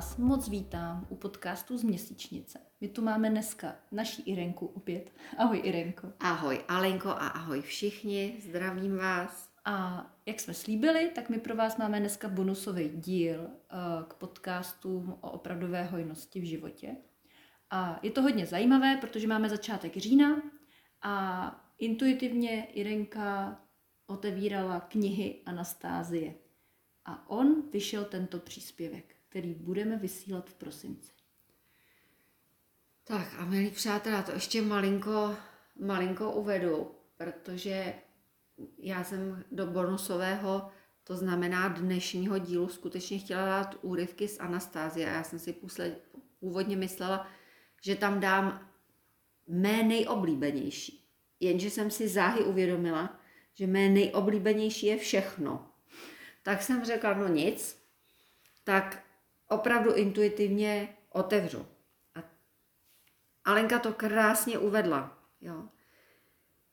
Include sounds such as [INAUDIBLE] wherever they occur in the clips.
Vás moc vítám u podcastu z Měsíčnice. My tu máme dneska naší Irenku opět. Ahoj Irenko. Ahoj Alenko a ahoj všichni, zdravím vás. A jak jsme slíbili, tak my pro vás máme dneska bonusový díl uh, k podcastům o opravdové hojnosti v životě. A je to hodně zajímavé, protože máme začátek října a intuitivně Irenka otevírala knihy Anastázie. A on vyšel tento příspěvek, který budeme vysílat v prosinci. Tak a milí přátelé, to ještě malinko, malinko uvedu, protože já jsem do bonusového, to znamená dnešního dílu, skutečně chtěla dát úryvky z Anastázie a já jsem si půsled, původně myslela, že tam dám mé nejoblíbenější. Jenže jsem si záhy uvědomila, že mé nejoblíbenější je všechno. Tak jsem řekla, no nic, tak opravdu intuitivně otevřu. A Alenka to krásně uvedla. Jo.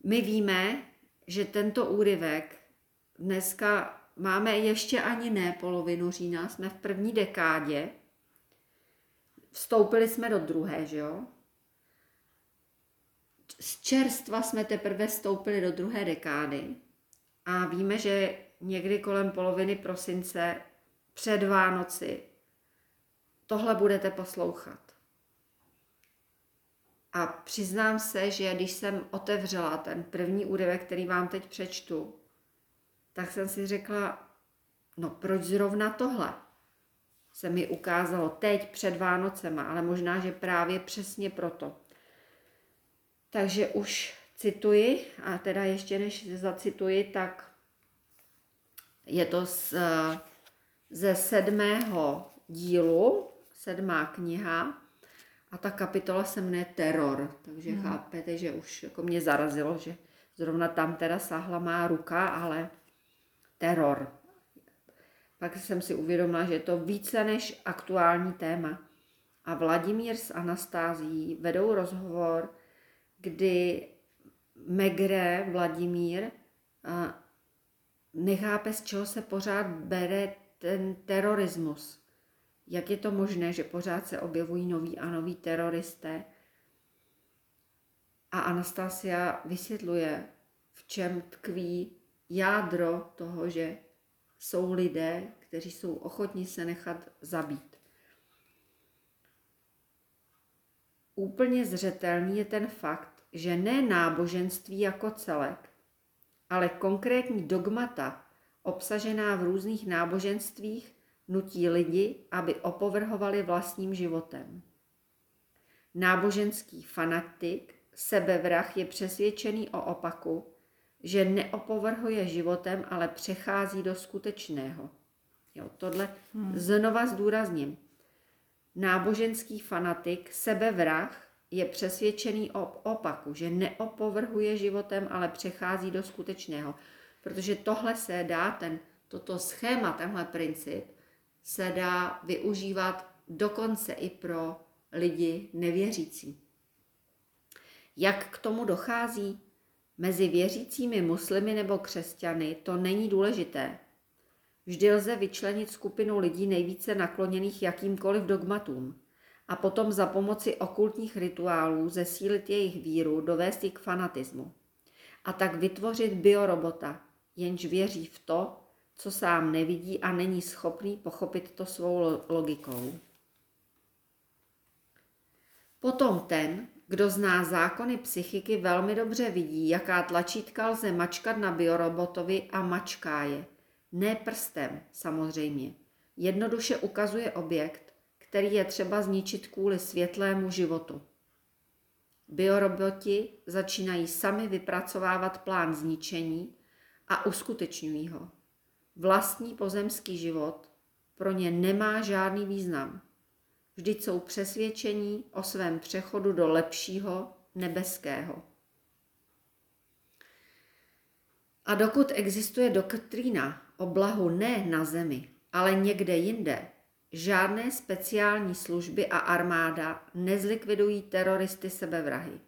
My víme, že tento úryvek dneska máme ještě ani ne polovinu října, jsme v první dekádě, vstoupili jsme do druhé, že jo? Z čerstva jsme teprve vstoupili do druhé dekády a víme, že někdy kolem poloviny prosince před Vánoci tohle budete poslouchat. A přiznám se, že když jsem otevřela ten první úryvek, který vám teď přečtu, tak jsem si řekla, no proč zrovna tohle? Se mi ukázalo teď před Vánocema, ale možná, že právě přesně proto. Takže už cituji, a teda ještě než zacituji, tak je to z, ze sedmého dílu, sedmá kniha, a ta kapitola se jmenuje Teror, takže hmm. chápete, že už jako mě zarazilo, že zrovna tam teda sáhla má ruka, ale teror. Pak jsem si uvědomila, že je to více než aktuální téma. A Vladimír s Anastází vedou rozhovor, kdy Megre Vladimír nechápe, z čeho se pořád bere ten terorismus jak je to možné, že pořád se objevují noví a noví teroristé. A Anastasia vysvětluje, v čem tkví jádro toho, že jsou lidé, kteří jsou ochotní se nechat zabít. Úplně zřetelný je ten fakt, že ne náboženství jako celek, ale konkrétní dogmata obsažená v různých náboženstvích nutí lidi, aby opovrhovali vlastním životem. Náboženský fanatik, sebevrah je přesvědčený o opaku, že neopovrhuje životem, ale přechází do skutečného. Jo, tohle hmm. znova zdůrazním. Náboženský fanatik, sebevrah, je přesvědčený o opaku, že neopovrhuje životem, ale přechází do skutečného. Protože tohle se dá, ten, toto schéma, tenhle princip, se dá využívat dokonce i pro lidi nevěřící. Jak k tomu dochází? Mezi věřícími muslimy nebo křesťany to není důležité. Vždy lze vyčlenit skupinu lidí nejvíce nakloněných jakýmkoliv dogmatům a potom za pomoci okultních rituálů zesílit jejich víru, dovést ji k fanatismu. A tak vytvořit biorobota, jenž věří v to, co sám nevidí a není schopný pochopit to svou logikou. Potom ten, kdo zná zákony psychiky, velmi dobře vidí, jaká tlačítka lze mačkat na biorobotovi a mačká je. Ne prstem, samozřejmě. Jednoduše ukazuje objekt, který je třeba zničit kvůli světlému životu. Bioroboti začínají sami vypracovávat plán zničení a uskutečňují ho. Vlastní pozemský život pro ně nemá žádný význam. Vždyť jsou přesvědčení o svém přechodu do lepšího nebeského. A dokud existuje doktrína o blahu ne na zemi, ale někde jinde, žádné speciální služby a armáda nezlikvidují teroristy sebevrahy.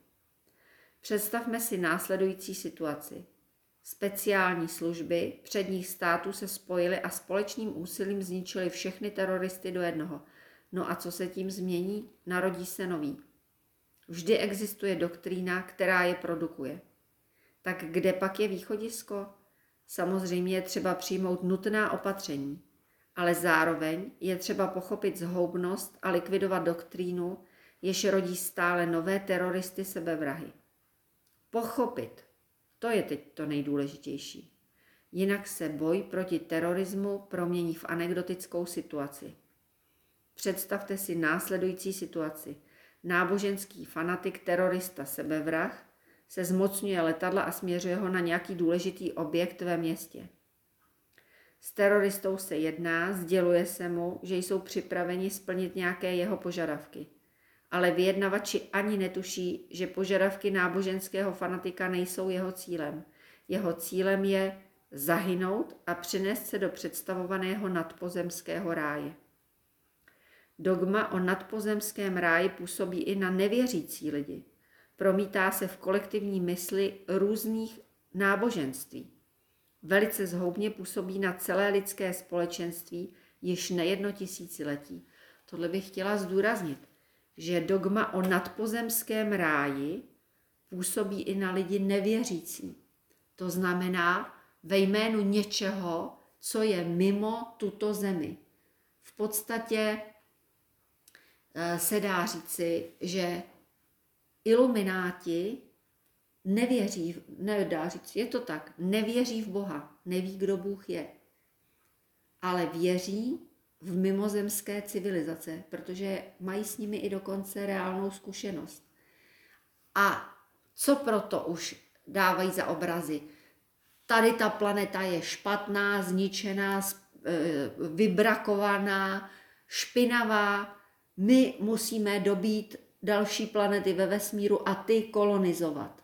Představme si následující situaci. Speciální služby předních států se spojily a společným úsilím zničili všechny teroristy do jednoho. No a co se tím změní? Narodí se nový. Vždy existuje doktrína, která je produkuje. Tak kde pak je východisko? Samozřejmě je třeba přijmout nutná opatření, ale zároveň je třeba pochopit zhoubnost a likvidovat doktrínu, jež rodí stále nové teroristy sebevrahy. Pochopit, to je teď to nejdůležitější. Jinak se boj proti terorismu promění v anekdotickou situaci. Představte si následující situaci. Náboženský fanatik, terorista, sebevrah se zmocňuje letadla a směřuje ho na nějaký důležitý objekt ve městě. S teroristou se jedná, sděluje se mu, že jsou připraveni splnit nějaké jeho požadavky. Ale vyjednavači ani netuší, že požadavky náboženského fanatika nejsou jeho cílem. Jeho cílem je zahynout a přinést se do představovaného nadpozemského ráje. Dogma o nadpozemském ráji působí i na nevěřící lidi. Promítá se v kolektivní mysli různých náboženství. Velice zhoubně působí na celé lidské společenství již nejedno tisíciletí. Tohle bych chtěla zdůraznit, že dogma o nadpozemském ráji působí i na lidi nevěřící. To znamená ve jménu něčeho, co je mimo tuto zemi. V podstatě eh, se dá říci, že ilumináti nevěří, nedá říct, je to tak, nevěří v Boha, neví, kdo Bůh je, ale věří v mimozemské civilizace, protože mají s nimi i dokonce reálnou zkušenost. A co proto už dávají za obrazy? Tady ta planeta je špatná, zničená, e, vybrakovaná, špinavá. My musíme dobít další planety ve vesmíru a ty kolonizovat.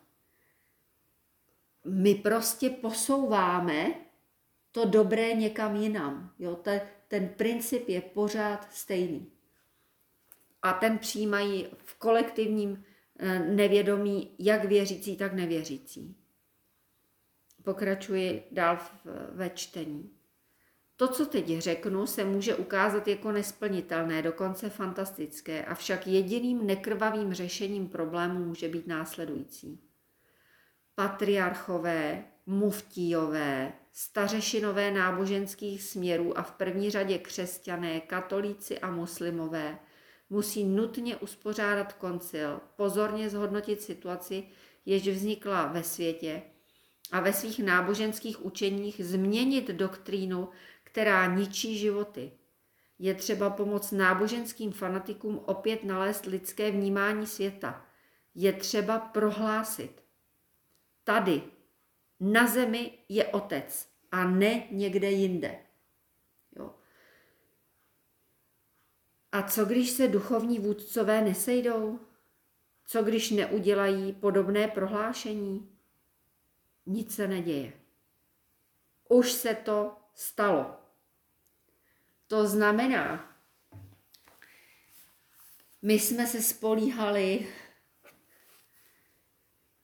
My prostě posouváme to dobré někam jinam. Jo? Ten, ten princip je pořád stejný. A ten přijímají v kolektivním eh, nevědomí jak věřící, tak nevěřící. Pokračuji dál ve čtení. To, co teď řeknu, se může ukázat jako nesplnitelné, dokonce fantastické, avšak jediným nekrvavým řešením problému může být následující. Patriarchové, muftíové, stařešinové náboženských směrů a v první řadě křesťané, katolíci a muslimové musí nutně uspořádat koncil, pozorně zhodnotit situaci, jež vznikla ve světě a ve svých náboženských učeních změnit doktrínu, která ničí životy. Je třeba pomoct náboženským fanatikům opět nalézt lidské vnímání světa. Je třeba prohlásit. Tady, na zemi, je otec a ne někde jinde. Jo. A co když se duchovní vůdcové nesejdou? Co když neudělají podobné prohlášení? Nic se neděje. Už se to stalo. To znamená, my jsme se spolíhali,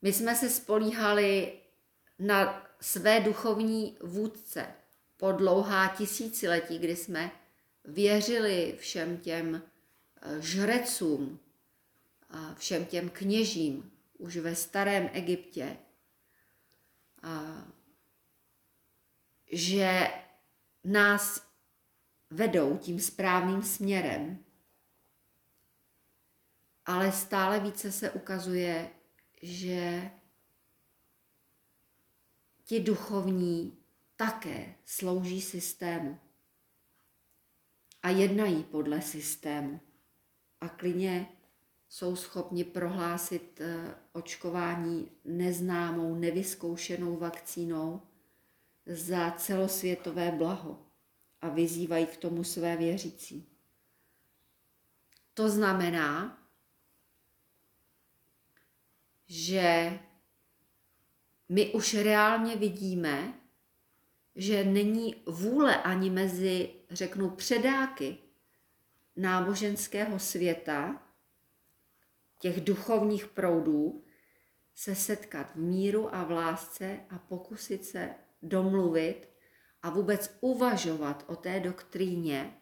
my jsme se spolíhali na své duchovní vůdce po dlouhá tisíciletí, kdy jsme věřili všem těm eh, žrecům, všem těm kněžím už ve starém Egyptě, že nás vedou tím správným směrem. Ale stále více se ukazuje, že ti duchovní také slouží systému a jednají podle systému. A klidně jsou schopni prohlásit eh, očkování neznámou, nevyzkoušenou vakcínou za celosvětové blaho a vyzývají k tomu své věřící. To znamená, že my už reálně vidíme, že není vůle ani mezi, řeknu, předáky náboženského světa, těch duchovních proudů, se setkat v míru a v lásce a pokusit se domluvit a vůbec uvažovat o té doktríně,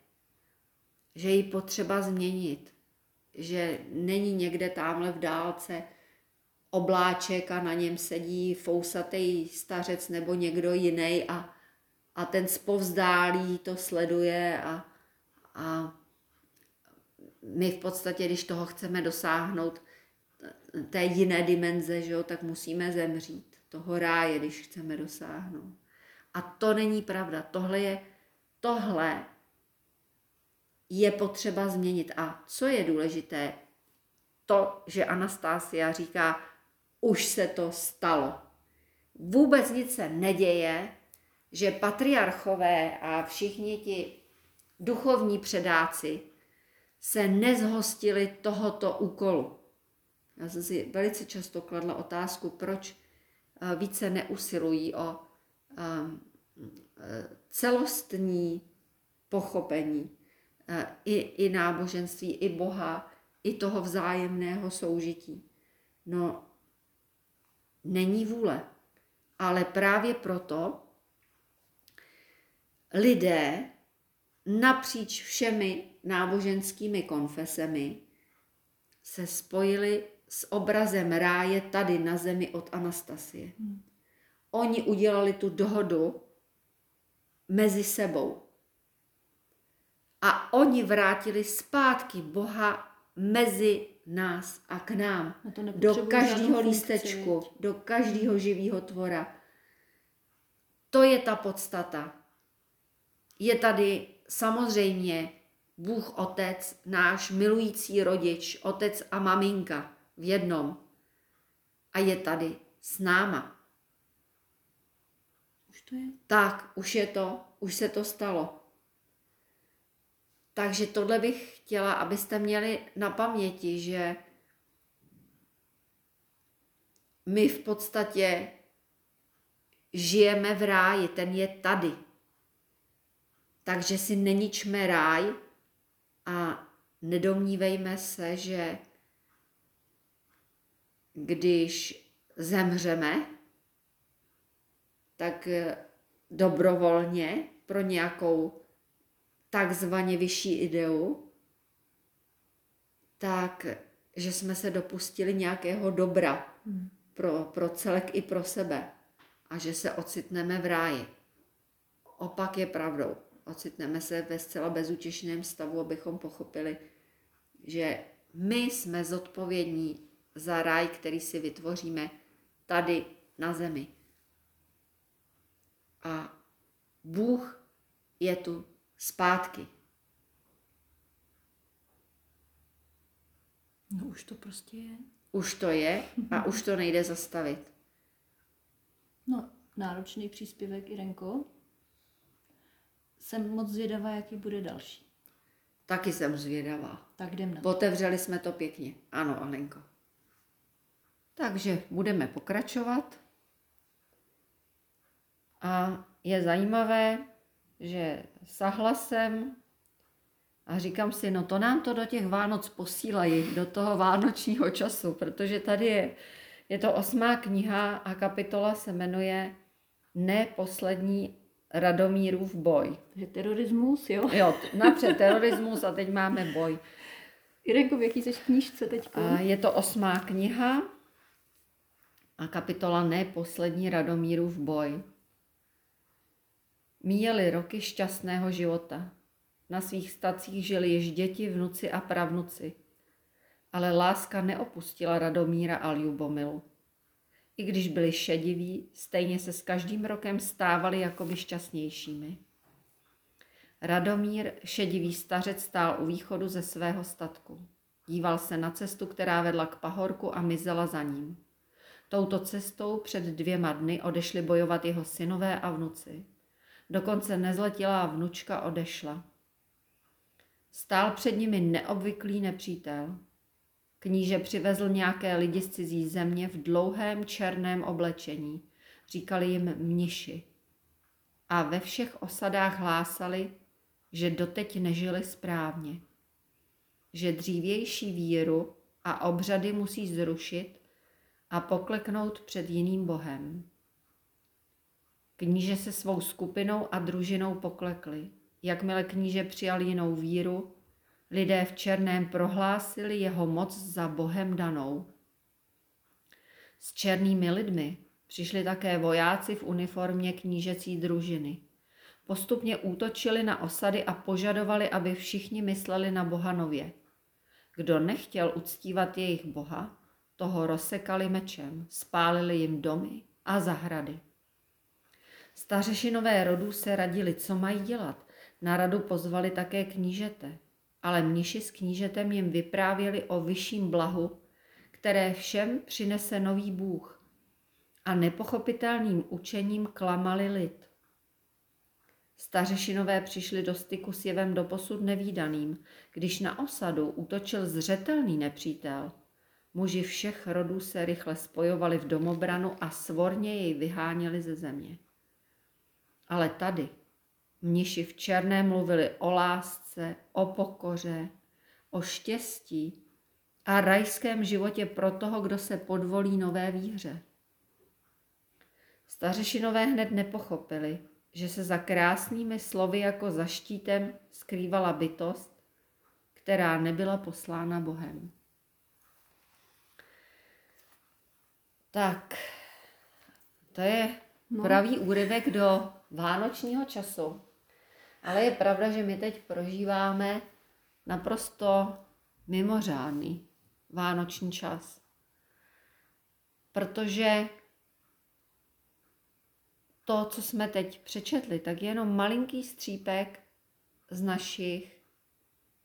že ji potřeba změnit, že není někde tamhle v dálce obláček a na něm sedí fousatý stařec nebo někdo jiný a, a ten spovzdálí to sleduje a, a my v podstatě, když toho chceme dosáhnout, té jiné dimenze, že jo, tak musíme zemřít. Toho ráje, když chceme dosáhnout. A to není pravda. Tohle je, tohle je potřeba změnit. A co je důležité? To, že Anastásia říká, už se to stalo. Vůbec nic se neděje, že patriarchové a všichni ti duchovní předáci se nezhostili tohoto úkolu. Já jsem si velice často kladla otázku, proč eh, více neusilují o eh, celostní pochopení eh, i, i náboženství, i Boha, i toho vzájemného soužití. No, není vůle. Ale právě proto lidé napříč všemi náboženskými konfesemi se spojili s obrazem ráje tady na zemi od Anastasie. Hmm. Oni udělali tu dohodu mezi sebou. A oni vrátili zpátky Boha mezi nás a k nám. do každého lístečku, do každého živého tvora. To je ta podstata. Je tady samozřejmě Bůh Otec, náš milující rodič, otec a maminka v jednom. A je tady s náma. Už to je? Tak, už je to, už se to stalo. Takže tohle bych chtěla, abyste měli na paměti, že my v podstatě žijeme v ráji, ten je tady. Takže si neničme ráj a nedomnívejme se, že když zemřeme, tak dobrovolně pro nějakou takzvaně vyšší ideu, tak že jsme se dopustili nějakého dobra hmm. pro, pro celek i pro sebe a že se ocitneme v ráji. Opak je pravdou. Ocitneme se ve zcela bezutěšném stavu, abychom pochopili, že my jsme zodpovědní za ráj, který si vytvoříme tady na zemi. A Bůh je tu zpátky. No už to prostě je. Už to je a už to nejde zastavit. No, náročný příspěvek, Irenko. Jsem moc zvědavá, jaký bude další. Taky jsem zvědavá. Tak jdem na to. Otevřeli jsme to pěkně. Ano, Alenko. Takže budeme pokračovat. A je zajímavé, že sahla jsem a říkám si, no to nám to do těch Vánoc posílají, do toho vánočního času, protože tady je, je to osmá kniha a kapitola se jmenuje Neposlední Radomírův boj. Takže terorismus, jo? Jo, [LAUGHS] napřed terorismus a teď máme boj. Irenko, v jaký jsi knížce teď? Je to osmá kniha a kapitola Neposlední Radomírův boj. Míjeli roky šťastného života. Na svých stacích žili již děti, vnuci a pravnuci. Ale láska neopustila Radomíra a Ljubomilu. I když byli šediví, stejně se s každým rokem stávali jakoby šťastnějšími. Radomír, šedivý stařec, stál u východu ze svého statku. Díval se na cestu, která vedla k pahorku a mizela za ním. Touto cestou před dvěma dny odešli bojovat jeho synové a vnuci. Dokonce nezletilá vnučka odešla. Stál před nimi neobvyklý nepřítel. Kníže přivezl nějaké lidi z cizí země v dlouhém černém oblečení. Říkali jim mniši. A ve všech osadách hlásali, že doteď nežili správně. Že dřívější víru a obřady musí zrušit a pokleknout před jiným bohem. Kníže se svou skupinou a družinou poklekli. Jakmile kníže přijal jinou víru, lidé v černém prohlásili jeho moc za bohem danou. S černými lidmi přišli také vojáci v uniformě knížecí družiny. Postupně útočili na osady a požadovali, aby všichni mysleli na boha nově. Kdo nechtěl uctívat jejich boha, toho rozsekali mečem, spálili jim domy a zahrady. Stařešinové rodů se radili, co mají dělat. Na radu pozvali také knížete, ale mniši s knížetem jim vyprávěli o vyšším blahu, které všem přinese nový Bůh a nepochopitelným učením klamali lid. Stařešinové přišli do styku s jevem doposud nevýdaným, když na osadu útočil zřetelný nepřítel. Muži všech rodů se rychle spojovali v domobranu a svorně jej vyháněli ze země. Ale tady mniši v černé mluvili o lásce, o pokoře, o štěstí a rajském životě pro toho, kdo se podvolí nové víře. Stařešinové hned nepochopili, že se za krásnými slovy jako za štítem skrývala bytost, která nebyla poslána Bohem. Tak, to je no. pravý úryvek do vánočního času. Ale je pravda, že my teď prožíváme naprosto mimořádný vánoční čas. Protože to, co jsme teď přečetli, tak je jenom malinký střípek z našich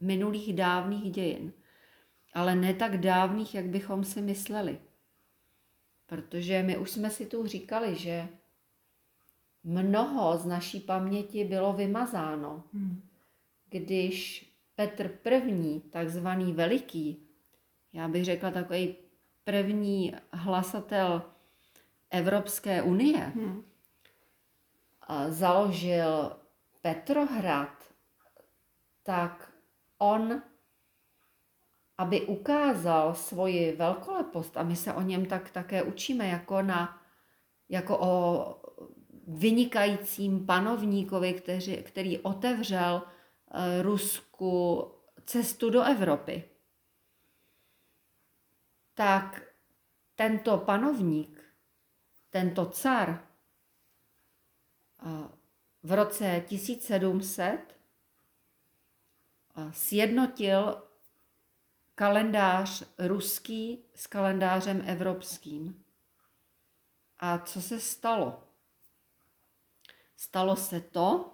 minulých dávných dějin. Ale ne tak dávných, jak bychom si mysleli. Protože my už jsme si tu říkali, že mnoho z naší paměti bylo vymazáno. Hmm. Když Petr I, takzvaný veliký, já bych řekla takový první hlasatel Evropské unie, hmm. založil Petrohrad, tak on, aby ukázal svoji velkolepost, a my se o něm tak také učíme, jako, na, jako o vynikajícím panovníkovi, který, který otevřel eh, Rusku cestu do Evropy. Tak tento panovník, tento car eh, v roce 1700 eh, sjednotil kalendář ruský s kalendářem evropským. A co se stalo? Stalo se to,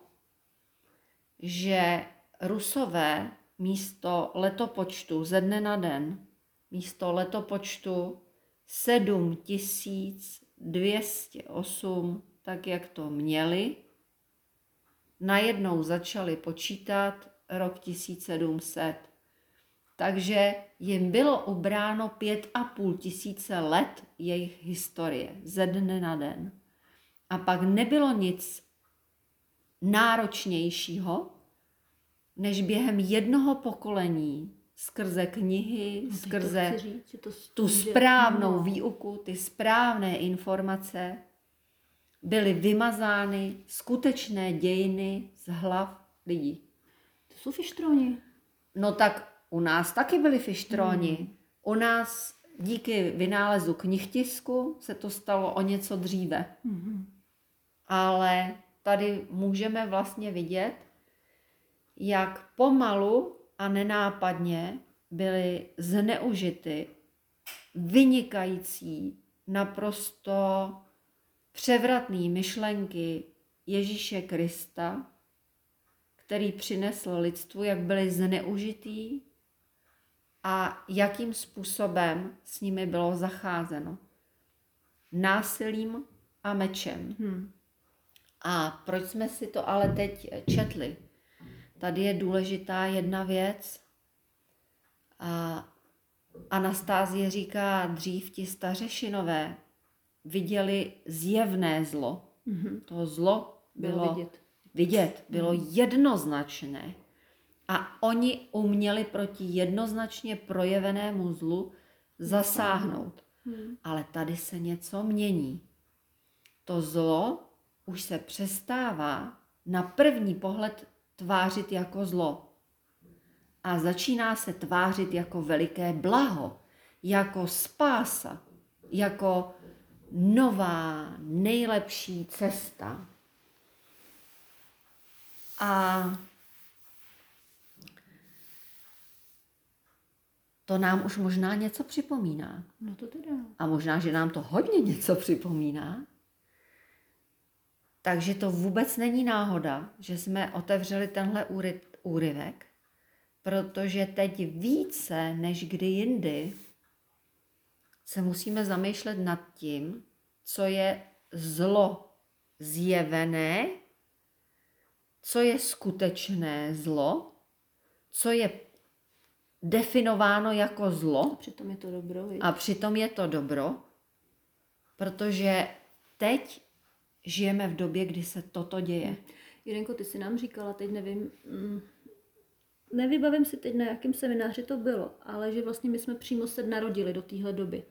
že Rusové místo letopočtu ze dne na den, místo letopočtu 7208, tak jak to měli, najednou začali počítat rok 1700. Takže jim bylo ubráno pět a půl tisíce let jejich historie ze dne na den. A pak nebylo nic náročnějšího, než během jednoho pokolení skrze knihy, no, skrze říct, to tu správnou no. výuku, ty správné informace, byly vymazány skutečné dějiny z hlav lidí. To jsou fištroni. No tak u nás taky byli fištroni. Hmm. U nás díky vynálezu knihtisku se to stalo o něco dříve. Hmm. Ale tady můžeme vlastně vidět, jak pomalu a nenápadně byly zneužity vynikající, naprosto převratné myšlenky Ježíše Krista, který přinesl lidstvu, jak byly zneužitý a jakým způsobem s nimi bylo zacházeno. Násilím a mečem. Hmm. A proč jsme si to ale teď četli? Tady je důležitá jedna věc. A Anastázie říká, dřív ti stařešinové viděli zjevné zlo. Mm-hmm. To zlo bylo, bylo vidět. vidět, bylo mm. jednoznačné. A oni uměli proti jednoznačně projevenému zlu zasáhnout. Hmm. Ale tady se něco mění. To zlo už se přestává na první pohled tvářit jako zlo. A začíná se tvářit jako veliké blaho, jako spása, jako nová, nejlepší cesta. A to nám už možná něco připomíná. No to teda. A možná, že nám to hodně něco připomíná. Takže to vůbec není náhoda, že jsme otevřeli tenhle úryvek, protože teď více než kdy jindy se musíme zamýšlet nad tím, co je zlo zjevené, co je skutečné zlo, co je definováno jako zlo. A přitom je to dobro. Víc. A přitom je to dobro, protože teď žijeme v době, kdy se toto děje. Jirenko, ty si nám říkala, teď nevím, mm, nevybavím si teď, na jakém semináři to bylo, ale že vlastně my jsme přímo se narodili do téhle doby,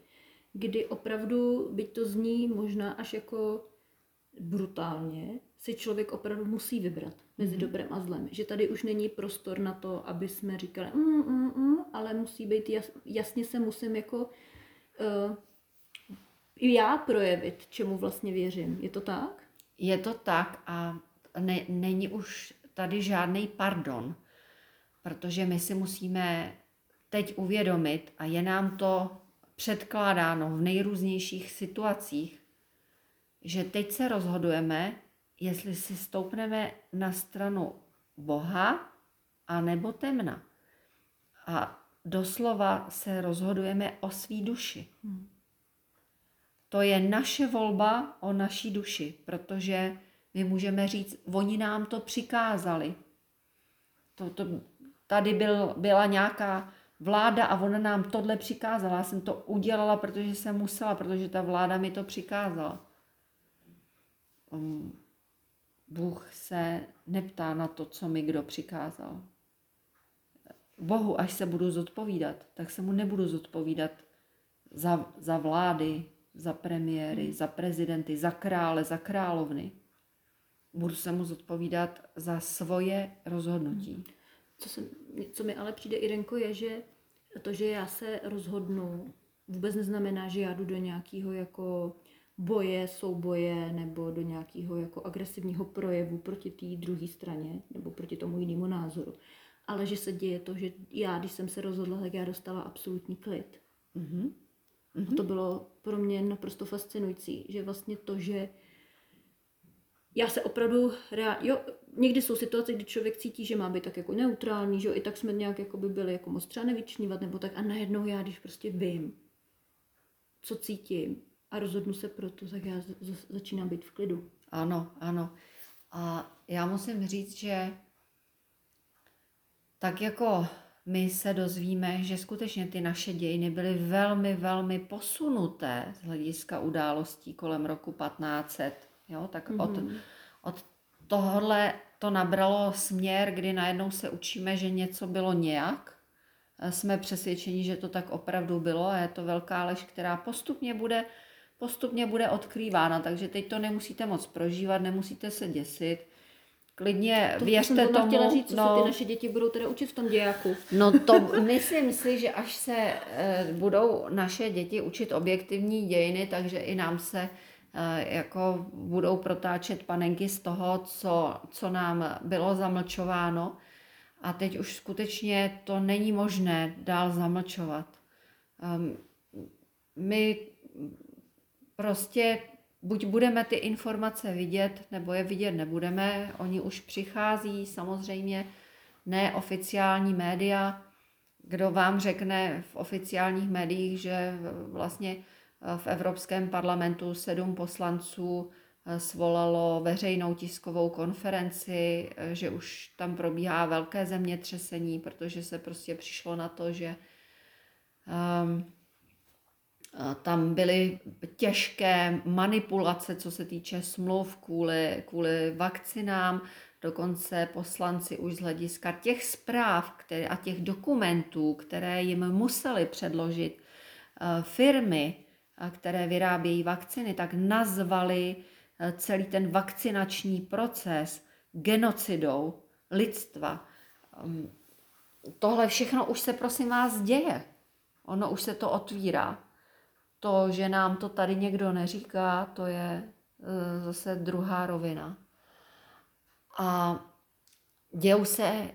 kdy opravdu, byť to zní možná až jako brutálně, si člověk opravdu musí vybrat mezi mm. dobrem a zlem. Že tady už není prostor na to, aby jsme říkali, mm, mm, mm, ale musí být jas, jasně se musím jako uh, já projevit, čemu vlastně věřím. Je to tak? Je to tak a ne, není už tady žádný pardon, protože my si musíme teď uvědomit a je nám to předkládáno v nejrůznějších situacích, že teď se rozhodujeme, jestli si stoupneme na stranu Boha a nebo temna. A doslova se rozhodujeme o svý duši. Hmm. To je naše volba o naší duši, protože my můžeme říct, oni nám to přikázali. To, to, tady byl, byla nějaká vláda a ona nám tohle přikázala. Já jsem to udělala, protože jsem musela, protože ta vláda mi to přikázala. Um, Bůh se neptá na to, co mi kdo přikázal. Bohu, až se budu zodpovídat, tak se mu nebudu zodpovídat za, za vlády, za premiéry, za prezidenty, za krále, za královny. Budu se mu zodpovídat za svoje rozhodnutí. Hmm. Co, se, co mi ale přijde, Irenko, je, že to, že já se rozhodnu, vůbec neznamená, že já jdu do nějakého jako boje, souboje nebo do nějakého jako agresivního projevu proti té druhé straně nebo proti tomu jinému názoru. Ale že se děje to, že já, když jsem se rozhodla, tak já dostala absolutní klid. Mm-hmm. A to bylo pro mě naprosto fascinující, že vlastně to, že já se opravdu, reál, jo, někdy jsou situace, kdy člověk cítí, že má být tak jako neutrální, že jo, i tak jsme nějak jako by byli jako moc třeba nevyčnívat nebo tak a najednou já, když prostě vím, co cítím a rozhodnu se pro to, tak já začínám být v klidu. Ano, ano. A já musím říct, že tak jako my se dozvíme, že skutečně ty naše dějiny byly velmi, velmi posunuté z hlediska událostí kolem roku 1500. Jo? Tak mm-hmm. od, mhm. od tohohle to nabralo směr, kdy najednou se učíme, že něco bylo nějak. Jsme přesvědčeni, že to tak opravdu bylo a je to velká lež, která postupně bude, postupně bude odkrývána. Takže teď to nemusíte moc prožívat, nemusíte se děsit klidně to věřte to tomu. chtěla říct, co no, se ty naše děti budou teda učit v tom dějaku. No to myslím si, že až se e, budou naše děti učit objektivní dějiny, takže i nám se e, jako budou protáčet panenky z toho, co, co nám bylo zamlčováno. A teď už skutečně to není možné dál zamlčovat. Um, my prostě buď budeme ty informace vidět, nebo je vidět nebudeme. Oni už přichází samozřejmě neoficiální média. Kdo vám řekne v oficiálních médiích, že vlastně v Evropském parlamentu sedm poslanců eh, svolalo veřejnou tiskovou konferenci, eh, že už tam probíhá velké zemětřesení, protože se prostě přišlo na to, že um, tam byly těžké manipulace, co se týče smluv kvůli, kvůli vakcinám. Dokonce poslanci už z hlediska těch zpráv které, a těch dokumentů, které jim museli předložit eh, firmy a které vyrábějí vakciny, tak nazvali eh, celý ten vakcinační proces genocidou lidstva. Um, Tohle všechno už se prosím vás děje. Ono už se to otvírá. To, že nám to tady někdo neříká, to je eh, zase druhá rovina. A dějou se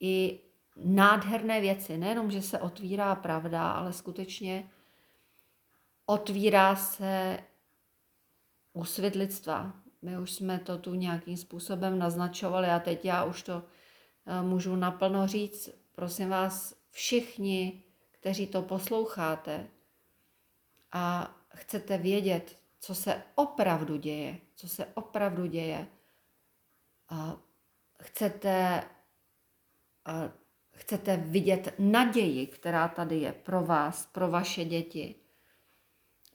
i nádherné věci. Nejenom, že se otvírá pravda, ale skutečně otvírá se úsvit lidstva. My už jsme to tu nějakým způsobem naznačovali a teď já už to eh, můžu naplno říct. Prosím vás, všichni, kteří to posloucháte a chcete vědět, co se opravdu děje, co se opravdu děje, a chcete, a chcete vidět naději, která tady je pro vás, pro vaše děti,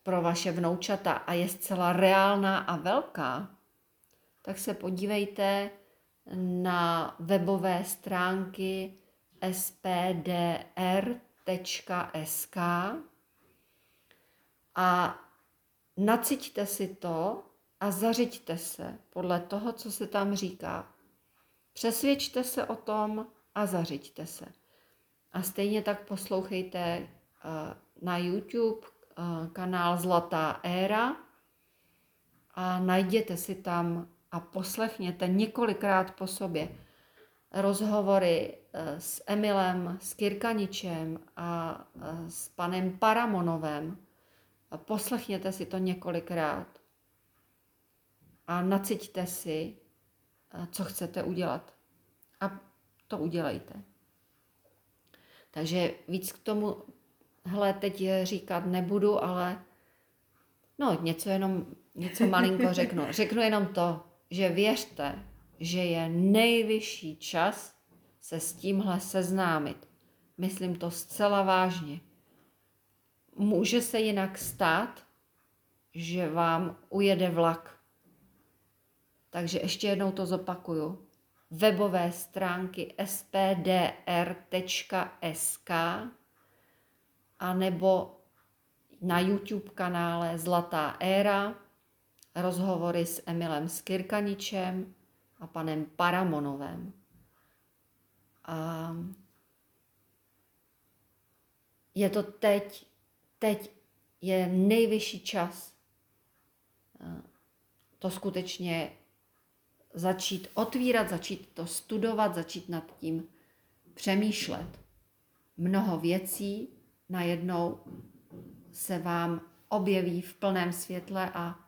pro vaše vnoučata a je zcela reálná a velká, tak se podívejte na webové stránky spdr.sk a naciťte si to a zařiďte se podle toho, co se tam říká. Přesvědčte se o tom a zařiďte se. A stejně tak poslouchejte eh, na YouTube eh, kanál Zlatá éra a najděte si tam a poslechněte několikrát po sobě rozhovory eh, s Emilem, s Kirkaničem a s panem Paramonovem. Poslechněte si to několikrát a naciťte si, co chcete udělat. A to udělejte. Takže víc k tomu hle, teď říkat nebudu, ale no něco jenom, něco malinko [LAUGHS] řeknu. Řeknu jenom to, že věřte, že je nejvyšší čas se s tímhle seznámit. Myslím to zcela vážně. Může se jinak stát, že vám ujede vlak. Takže ještě jednou to zopakuju. Webové stránky spdr.sk a nebo na YouTube kanále Zlatá éra rozhovory s Emilem Skirkaničem a panem Paramonovem. A je to teď, teď je nejvyšší čas to skutečně začít otvírat, začít to studovat, začít nad tím přemýšlet. Mnoho věcí najednou se vám objeví v plném světle a,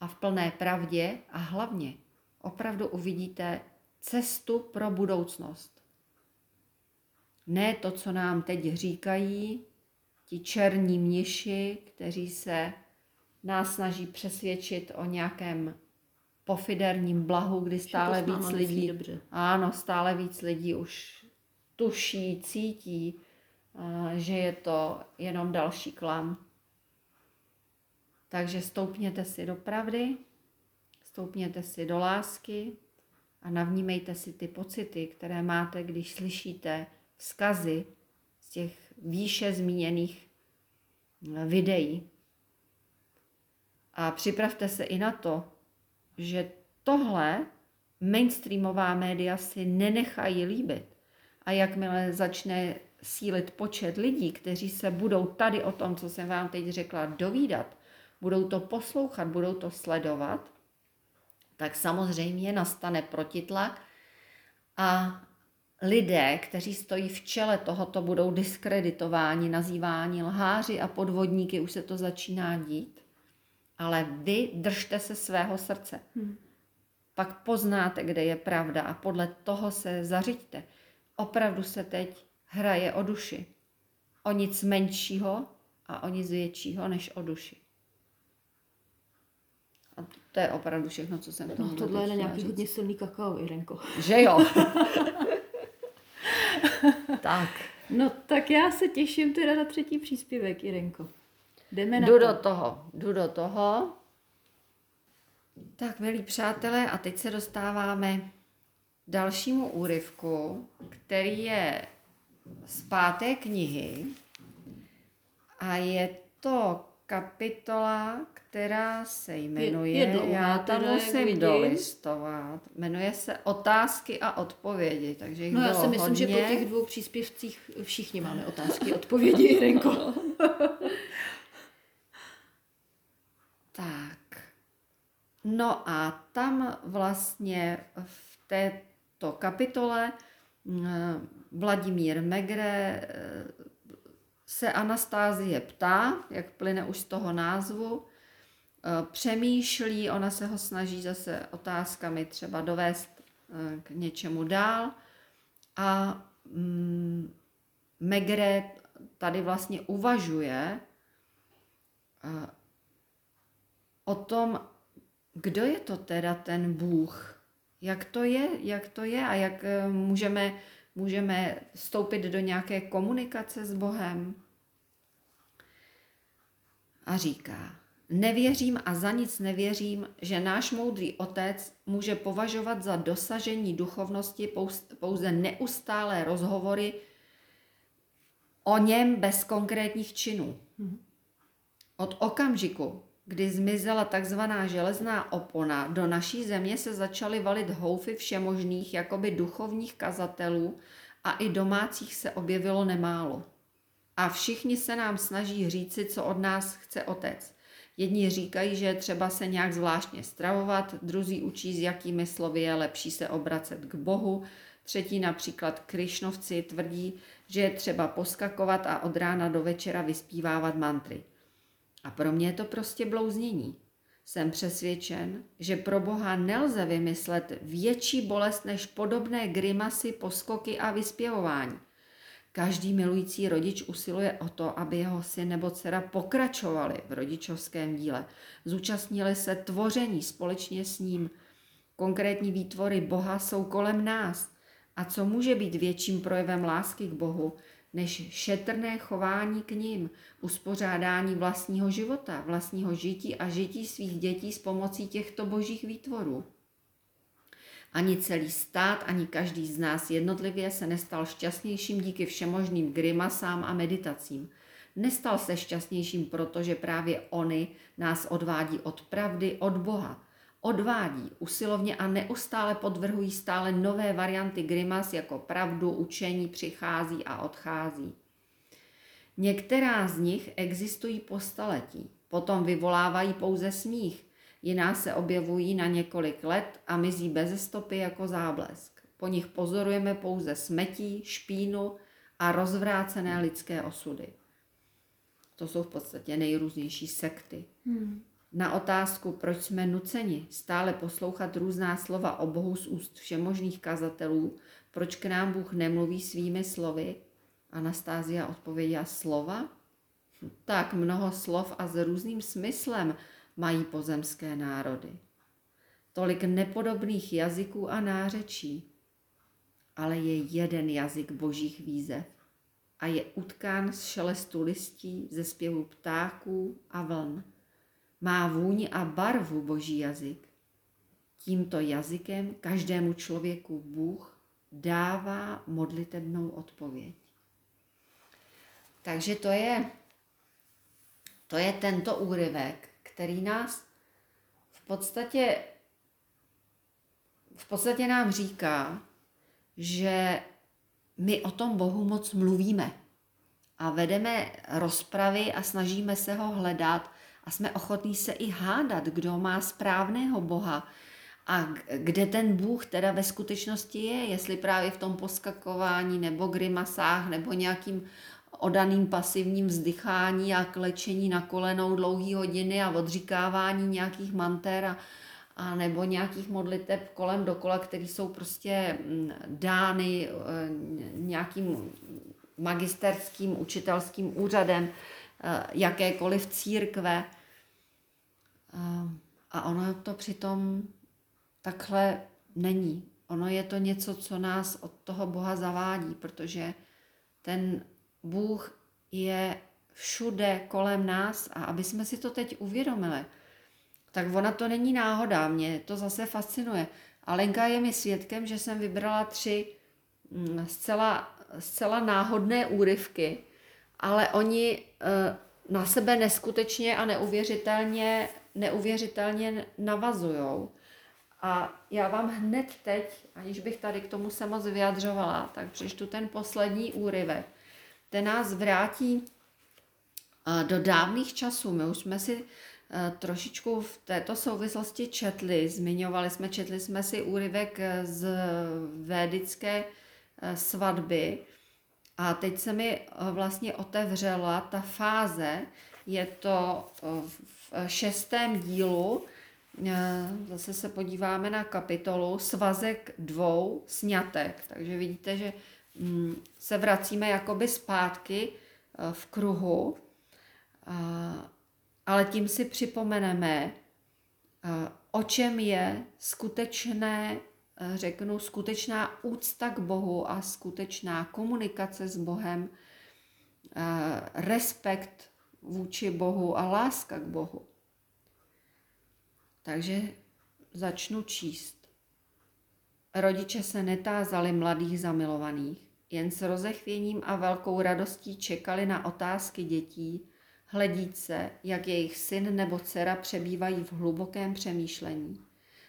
a v plné pravdě a hlavně opravdu uvidíte cestu pro budoucnost. Ne to, co nám teď říkají ti černí mniši, kteří se nás snaží přesvědčit o nějakém pofiderním blahu, kdy stále víc lidí, dobře. ano, stále víc lidí už tuší, cítí, že je to jenom další klam. Takže stoupněte si do pravdy, stoupněte si do lásky a navnímejte si ty pocity, které máte, když slyšíte vzkazy z těch výše zmíněných videí. A připravte se i na to, že tohle mainstreamová média si nenechají líbit. A jakmile začne sílit počet lidí, kteří se budou tady o tom, co jsem vám teď řekla, dovídat, budou to poslouchat, budou to sledovat, tak samozřejmě nastane protitlak a lidé, kteří stojí v čele tohoto, budou diskreditováni, nazýváni lháři a podvodníky, už se to začíná dít ale vy držte se svého srdce. Hmm. Pak poznáte, kde je pravda a podle toho se zařiďte. Opravdu se teď hraje o duši. O nic menšího a o nic většího než o duši. A to je opravdu všechno, co jsem tomu No tohle je na nějaký hodně silný kakao, Irenko. Že jo? [LAUGHS] [LAUGHS] tak. No tak já se těším teda na třetí příspěvek, Irenko. Jdeme na jdu to. do toho, jdu do toho. Tak, milí přátelé, a teď se dostáváme dalšímu úryvku, který je z páté knihy a je to kapitola, která se jmenuje, je dlouhá já to musím vidím. dolistovat, jmenuje se Otázky a odpovědi, takže jich No já si myslím, hodně. že po těch dvou příspěvcích všichni máme otázky, odpovědi, Jirenko. [LAUGHS] Tak. No a tam vlastně v této kapitole mm, Vladimír Megre eh, se Anastázie ptá, jak plyne už z toho názvu, přemýšlí, ona se ho snaží zase otázkami třeba dovést eh, k něčemu dál a mm, Megre tady vlastně uvažuje eh, o tom, kdo je to teda ten Bůh, jak to je, jak to je a jak eh, můžeme, můžeme vstoupit do nějaké komunikace s Bohem. A říká, nevěřím a za nic nevěřím, že náš moudrý otec může považovat za dosažení duchovnosti pouz- pouze neustálé rozhovory o něm bez konkrétních činů. Od okamžiku, kdy zmizela takzvaná železná opona, do naší země se začaly valit houfy všemožných jakoby duchovních kazatelů a i domácích se objevilo nemálo. A všichni se nám snaží říci, co od nás chce otec. Jedni říkají, že třeba se nějak zvláštně stravovat, druzí učí, s jakými slovy je lepší se obracet k Bohu, třetí například Krišnovci tvrdí, že je třeba poskakovat a od rána do večera vyspívávat mantry. A pro mě je to prostě blouznění. Jsem přesvědčen, že pro Boha nelze vymyslet větší bolest než podobné grimasy, poskoky a vyspěvování. Každý milující rodič usiluje o to, aby jeho syn nebo dcera pokračovali v rodičovském díle, zúčastnili se tvoření společně s ním. Konkrétní výtvory Boha jsou kolem nás. A co může být větším projevem lásky k Bohu, než šetrné chování k ním, uspořádání vlastního života, vlastního žití a žití svých dětí s pomocí těchto božích výtvorů. Ani celý stát, ani každý z nás jednotlivě se nestal šťastnějším díky všemožným grimasám a meditacím. Nestal se šťastnějším, protože právě oni nás odvádí od pravdy, od Boha. Odvádí usilovně a neustále podvrhují stále nové varianty grimas jako pravdu, učení přichází a odchází. Některá z nich existují po staletí, potom vyvolávají pouze smích, jiná se objevují na několik let a mizí bez stopy jako záblesk. Po nich pozorujeme pouze smetí, špínu a rozvrácené lidské osudy. To jsou v podstatě nejrůznější sekty. Hmm. Na otázku, proč jsme nuceni stále poslouchat různá slova o Bohu z úst všemožných kazatelů, proč k nám Bůh nemluví svými slovy, Anastázia odpověděla slova? Hm, Tak mnoho slov a s různým smyslem mají pozemské národy. Tolik nepodobných jazyků a nářečí, ale je jeden jazyk božích výzev a je utkán z šelestu listí, ze zpěvu ptáků a vln. Má vůni a barvu boží jazyk. Tímto jazykem každému člověku Bůh dává modlitebnou odpověď. Takže to je, to je tento úryvek, který nás v podstatě, v podstatě nám říká, že my o tom Bohu moc mluvíme a vedeme rozpravy a snažíme se ho hledat a jsme ochotní se i hádat, kdo má správného Boha a kde ten Bůh teda ve skutečnosti je, jestli právě v tom poskakování nebo grimasách nebo nějakým odaným pasivním vzdychání a klečení na kolenou dlouhý hodiny a odříkávání nějakých manter a, a nebo nějakých modliteb kolem dokola, které jsou prostě mm, dány eh, nějakým magisterským učitelským úřadem eh, jakékoliv církve. Eh, A ono to přitom takhle není. Ono je to něco, co nás od toho Boha zavádí, protože ten Bůh je všude kolem nás a aby jsme si to teď uvědomili, tak ona to není náhoda, mě to zase fascinuje. Alenka je mi svědkem, že jsem vybrala tři mm, zcela, zcela náhodné úryvky, ale oni, eh, na sebe neskutečně a neuvěřitelně, neuvěřitelně navazujou. A já vám hned teď, aniž bych tady k tomu se moc vyjadřovala, tak přečtu ten poslední úryvek. Ten nás vrátí do dávných časů. My už jsme si trošičku v této souvislosti četli, zmiňovali jsme, četli jsme si úryvek z védické svatby a teď se mi vlastně otevřela ta fáze, je to v šestém dílu, zase se podíváme na kapitolu Svazek dvou snětek. Takže vidíte, že se vracíme jakoby zpátky v kruhu ale tím si připomeneme, eh, o čem je skutečné, eh, řeknu, skutečná úcta k Bohu a skutečná komunikace s Bohem, eh, respekt vůči Bohu a láska k Bohu. Takže začnu číst. Rodiče se netázali mladých zamilovaných, jen s rozechvěním a velkou radostí čekali na otázky dětí, hledít se, jak jejich syn nebo dcera přebývají v hlubokém přemýšlení.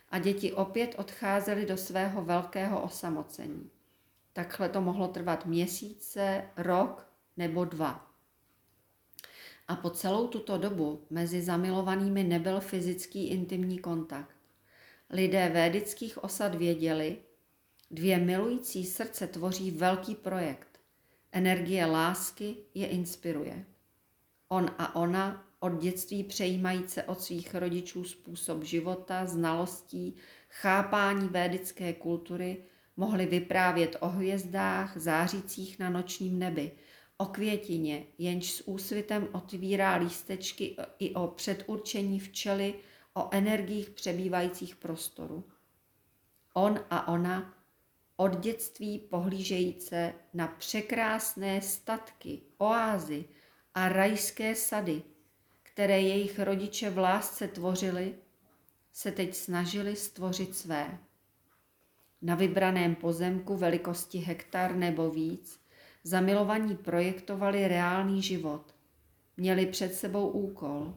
A děti opět odcházely do svého velkého osamocení. Takhle to mohlo trvat měsíce, rok nebo dva. A po celou tuto dobu mezi zamilovanými nebyl fyzický intimní kontakt. Lidé védických osad věděli, dvě milující srdce tvoří velký projekt. Energie lásky je inspiruje. On a ona od dětství přejímajíce od svých rodičů způsob života, znalostí, chápání védické kultury, mohli vyprávět o hvězdách zářících na nočním nebi, o květině, jenž s úsvitem otvírá lístečky i o předurčení včely, o energiích přebývajících prostoru. On a ona od dětství pohlížejíce na překrásné statky, oázy, a rajské sady, které jejich rodiče v lásce tvořili, se teď snažili stvořit své. Na vybraném pozemku velikosti hektar nebo víc zamilovaní projektovali reálný život. Měli před sebou úkol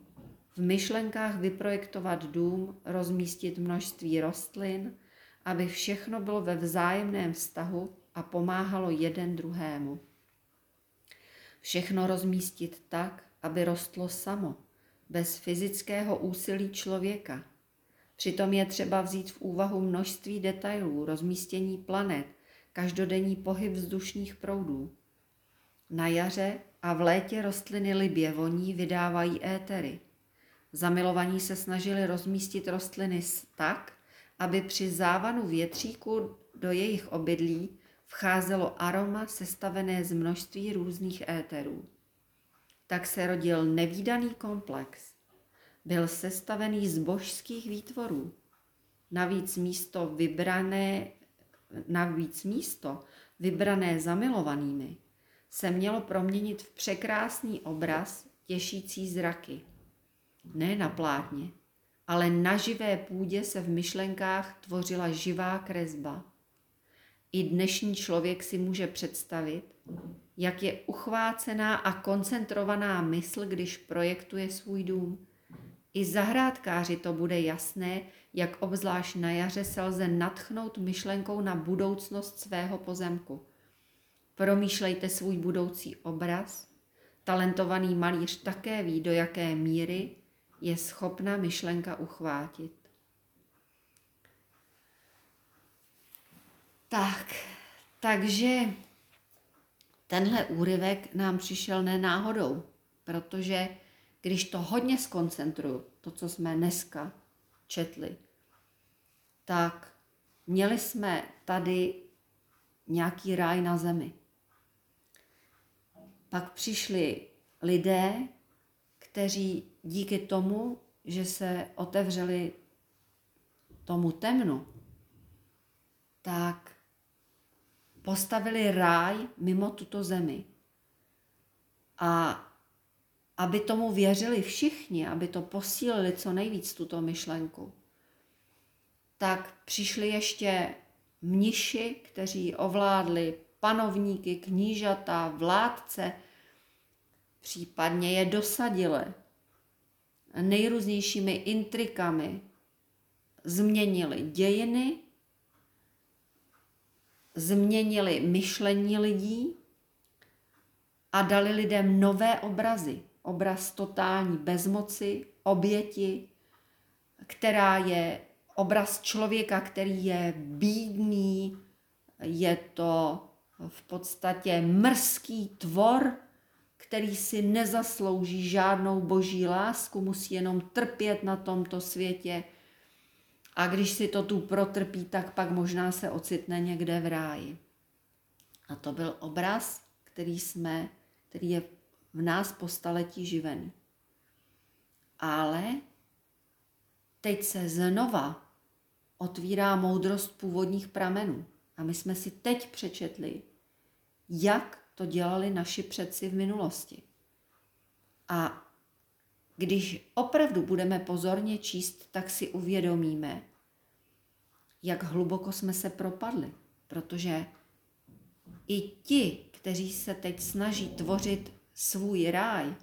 v myšlenkách vyprojektovat dům, rozmístit množství rostlin, aby všechno bylo ve vzájemném vztahu a pomáhalo jeden druhému všechno rozmístit tak, aby rostlo samo, bez fyzického úsilí člověka. Přitom je třeba vzít v úvahu množství detailů, rozmístění planet, každodenní pohyb vzdušních proudů. Na jaře a v létě rostliny libě voní vydávají étery. Zamilovaní se snažili rozmístit rostliny tak, aby při závanu větříku do jejich obydlí vcházelo aroma sestavené z množství různých éterů. Tak se rodil nevýdaný komplex. Byl sestavený z božských výtvorů. Navíc místo vybrané, navíc místo vybrané zamilovanými se mělo proměnit v překrásný obraz těšící zraky. Ne na plátně, ale na živé půdě se v myšlenkách tvořila živá kresba i dnešní člověk si může představit, jak je uchvácená a koncentrovaná mysl, když projektuje svůj dům. I zahrádkáři to bude jasné, jak obzvlášť na jaře se lze natchnout myšlenkou na budoucnost svého pozemku. Promýšlejte svůj budoucí obraz. Talentovaný malíř také ví, do jaké míry je schopna myšlenka uchvátit. Tak, takže tenhle úryvek nám přišel nenáhodou, protože když to hodně skoncentruju, to, co jsme dneska četli, tak měli jsme tady nějaký ráj na zemi. Pak přišli lidé, kteří díky tomu, že se otevřeli tomu temnu, tak postavili ráj mimo tuto zemi. A aby tomu věřili všichni, aby to posílili co nejvíc tuto myšlenku, tak přišli ještě mniši, kteří ovládli panovníky, knížata, vládce, případně je dosadili nejrůznějšími intrikami, změnili dějiny, změnili myšlení lidí a dali lidem nové obrazy. Obraz totální bezmoci, oběti, která je obraz člověka, který je bídný, je to v podstatě mrzký tvor, který si nezaslouží žádnou boží lásku, musí jenom trpět na tomto světě. A když si to tu protrpí, tak pak možná se ocitne někde v ráji. A to byl obraz, který jsme, který je v nás po staletí živen. Ale teď se znova otvírá moudrost původních pramenů. A my jsme si teď přečetli, jak to dělali naši předci v minulosti. A když opravdu budeme pozorně číst, tak si uvědomíme, jak hluboko jsme se propadli. Protože i ti, kteří se teď snaží tvořit svůj ráj,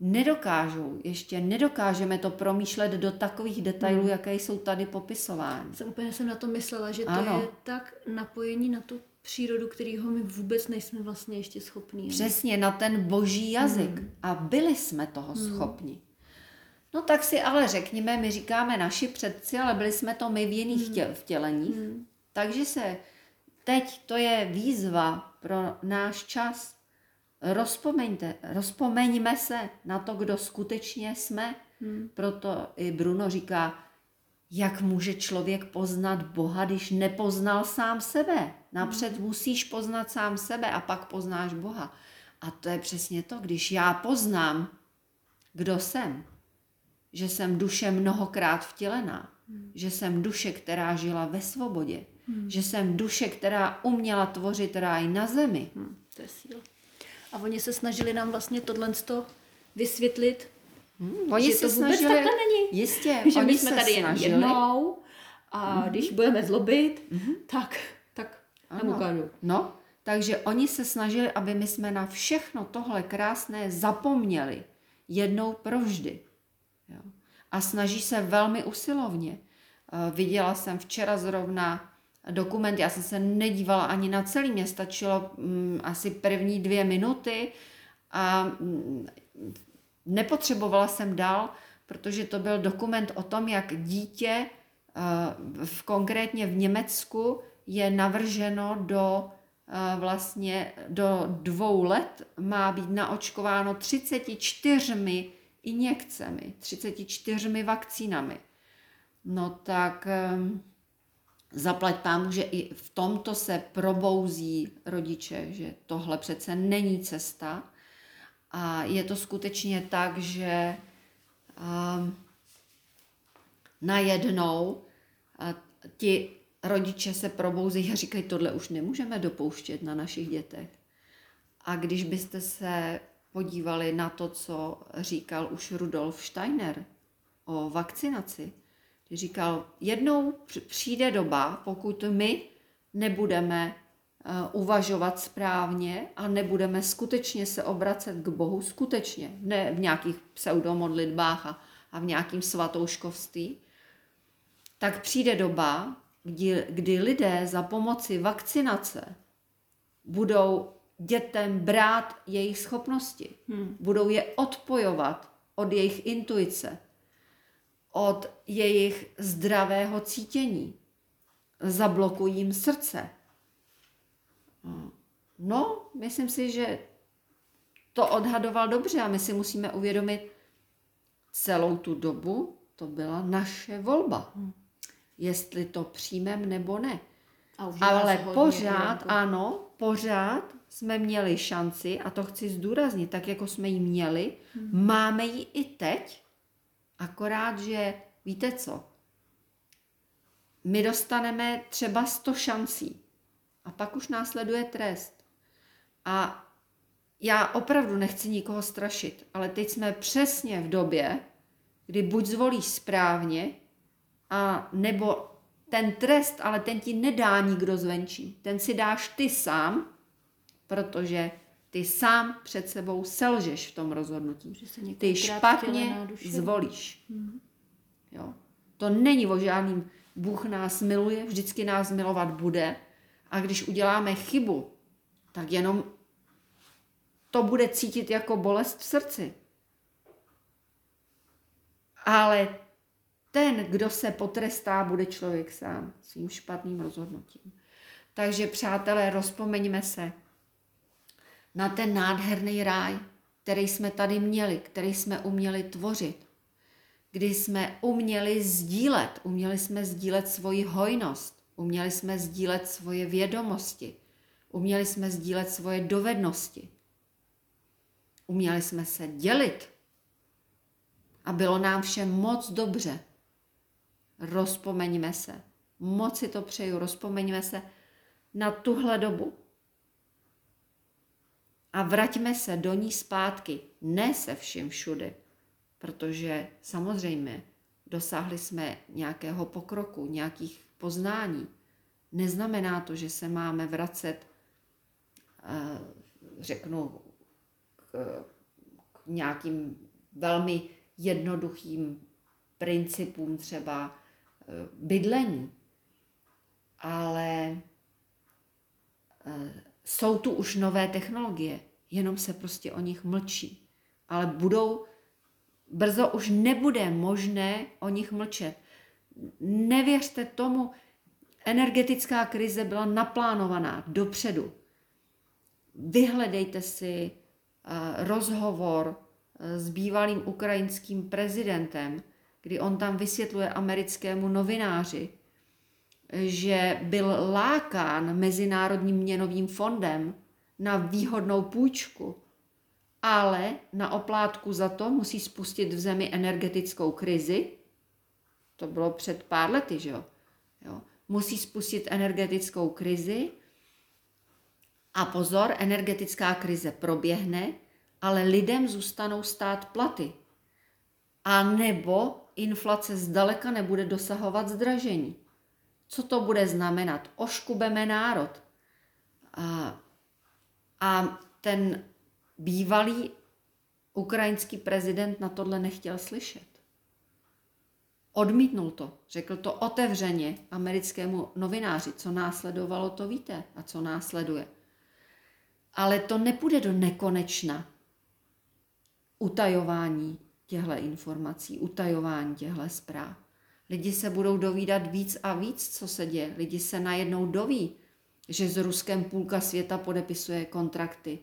nedokážou, ještě nedokážeme to promýšlet do takových detailů, hmm. jaké jsou tady popisovány. Jsem úplně jsem na to myslela, že to ano. je tak napojení na tu přírodu, kterýho my vůbec nejsme vlastně ještě schopní. Přesně, na ten boží jazyk. Hmm. A byli jsme toho hmm. schopni. No tak si ale řekněme, my říkáme naši předci, ale byli jsme to my v jiných hmm. těl, vtěleních. Hmm. Takže se teď to je výzva pro náš čas. Rozpomeňte, rozpomeňme se na to, kdo skutečně jsme. Hmm. Proto i Bruno říká, jak může člověk poznat Boha, když nepoznal sám sebe? Napřed hmm. musíš poznat sám sebe a pak poznáš Boha. A to je přesně to, když já poznám, kdo jsem, že jsem duše mnohokrát vtělená, hmm. že jsem duše, která žila ve svobodě, hmm. že jsem duše, která uměla tvořit ráj na zemi. Hmm. To je síla. A oni se snažili nám vlastně tohle vysvětlit, hmm. oni že se to vůbec snažili, takhle není. Jistě, že oni my jsme se tady snažili. jednou a Mhm. když budeme zlobit, Mhm. tak, Ano. ukážu. No, takže oni se snažili, aby my jsme na všechno tohle krásné zapomněli jednou provždy. Jo. A snaží se velmi usilovně. Eh, Viděla jsem včera zrovna dokument, já jsem se nedívala ani na celý, mě stačilo mm, asi první dvě minuty a mm, nepotřebovala jsem dál, protože to byl dokument o tom, jak dítě eh, v, konkrétně v Německu je navrženo do eh, vlastně do dvou let má být naočkováno 34 injekcemi, 34 vakcínami. No tak ehm, zaplať pámu, že i v tomto se probouzí rodiče, že tohle přece není cesta. A je to skutečně tak, že um, najednou ti rodiče se probouzí a říkají, tohle už nemůžeme dopouštět na našich dětech. A když byste se podívali na to, co říkal už Rudolf Steiner o vakcinaci, říkal, jednou při- přijde doba, pokud my nebudeme eh, uvažovat správně a nebudeme skutečně se obracet k Bohu, skutečně, ne v nějakých pseudomodlitbách a, a v nějakým svatouškovství, tak přijde doba, kdy, kdy lidé za pomoci vakcinace budou dětem brát jejich schopnosti, Hmm. budou je odpojovat od jejich intuice, od jejich zdravého cítění, zablokují jim srdce. No, myslím si, že to odhadoval dobře a my si musíme uvědomit, celou tu dobu to byla naše volba. Jestli to přijmeme nebo ne. A Ale pořád, Ivanko. ano, pořád jsme měli šanci, a to chci zdůraznit, tak jako jsme ji měli, Hmm. máme ji i teď, akorát, že víte co, my dostaneme třeba 100 šancí a pak už následuje trest. A já opravdu nechci nikoho strašit, ale teď jsme přesně v době, kdy buď zvolíš správně, a nebo ten trest, ale ten ti nedá nikdo zvenčí. Ten si dáš ty sám, protože Ty sám před sebou selžeš v tom rozhodnutí. Ty špatně zvolíš. Jo. To není o žádným Bůh nás miluje, vždycky nás milovat bude. A když uděláme chybu, tak jenom to bude cítit jako bolest v srdci. Ale ten, kdo se potrestá, bude člověk sám svým špatným rozhodnutím. Takže, přátelé, rozpomeňme se na ten nádherný ráj, který jsme tady měli, který jsme uměli tvořit, kdy jsme uměli sdílet, uměli jsme sdílet svoji hojnost, uměli jsme sdílet svoje vědomosti, uměli jsme sdílet svoje dovednosti, uměli jsme se dělit a bylo nám všem moc dobře. Rozpomeňme se, moc si to přeju, rozpomeňme se na tuhle dobu. A vraťme se do ní zpátky, ne se vším všudy, protože samozřejmě dosáhli jsme nějakého pokroku, nějakých poznání. Neznamená to, že se máme vracet, eh, řeknu, k, nějakým velmi jednoduchým principům třeba bydlení. Ale eh, jsou tu už nové technologie, jenom se prostě o nich mlčí. Ale budou, brzo už nebude možné o nich mlčet. Nevěřte tomu, energetická krize byla naplánovaná dopředu. Vyhledejte si uh, rozhovor s bývalým ukrajinským prezidentem, kdy on tam vysvětluje americkému novináři, že byl lákán Mezinárodním měnovým fondem na výhodnou půjčku, ale na oplátku za to musí spustit v zemi energetickou krizi. To bylo před pár lety, že jo? jo. Musí spustit energetickou krizi a pozor, energetická krize proběhne, ale lidem zůstanou stát platy. A nebo inflace zdaleka nebude dosahovat zdražení co to bude znamenat. Oškubeme národ. A, a ten bývalý ukrajinský prezident na tohle nechtěl slyšet. Odmítnul to, řekl to otevřeně americkému novináři. Co následovalo, to víte a co následuje. Ale to nepůjde do nekonečna. Utajování těchto informací, utajování těchto zpráv. Lidi se budou dovídat víc a víc, co se děje. Lidi se najednou doví, že s Ruskem půlka světa podepisuje kontrakty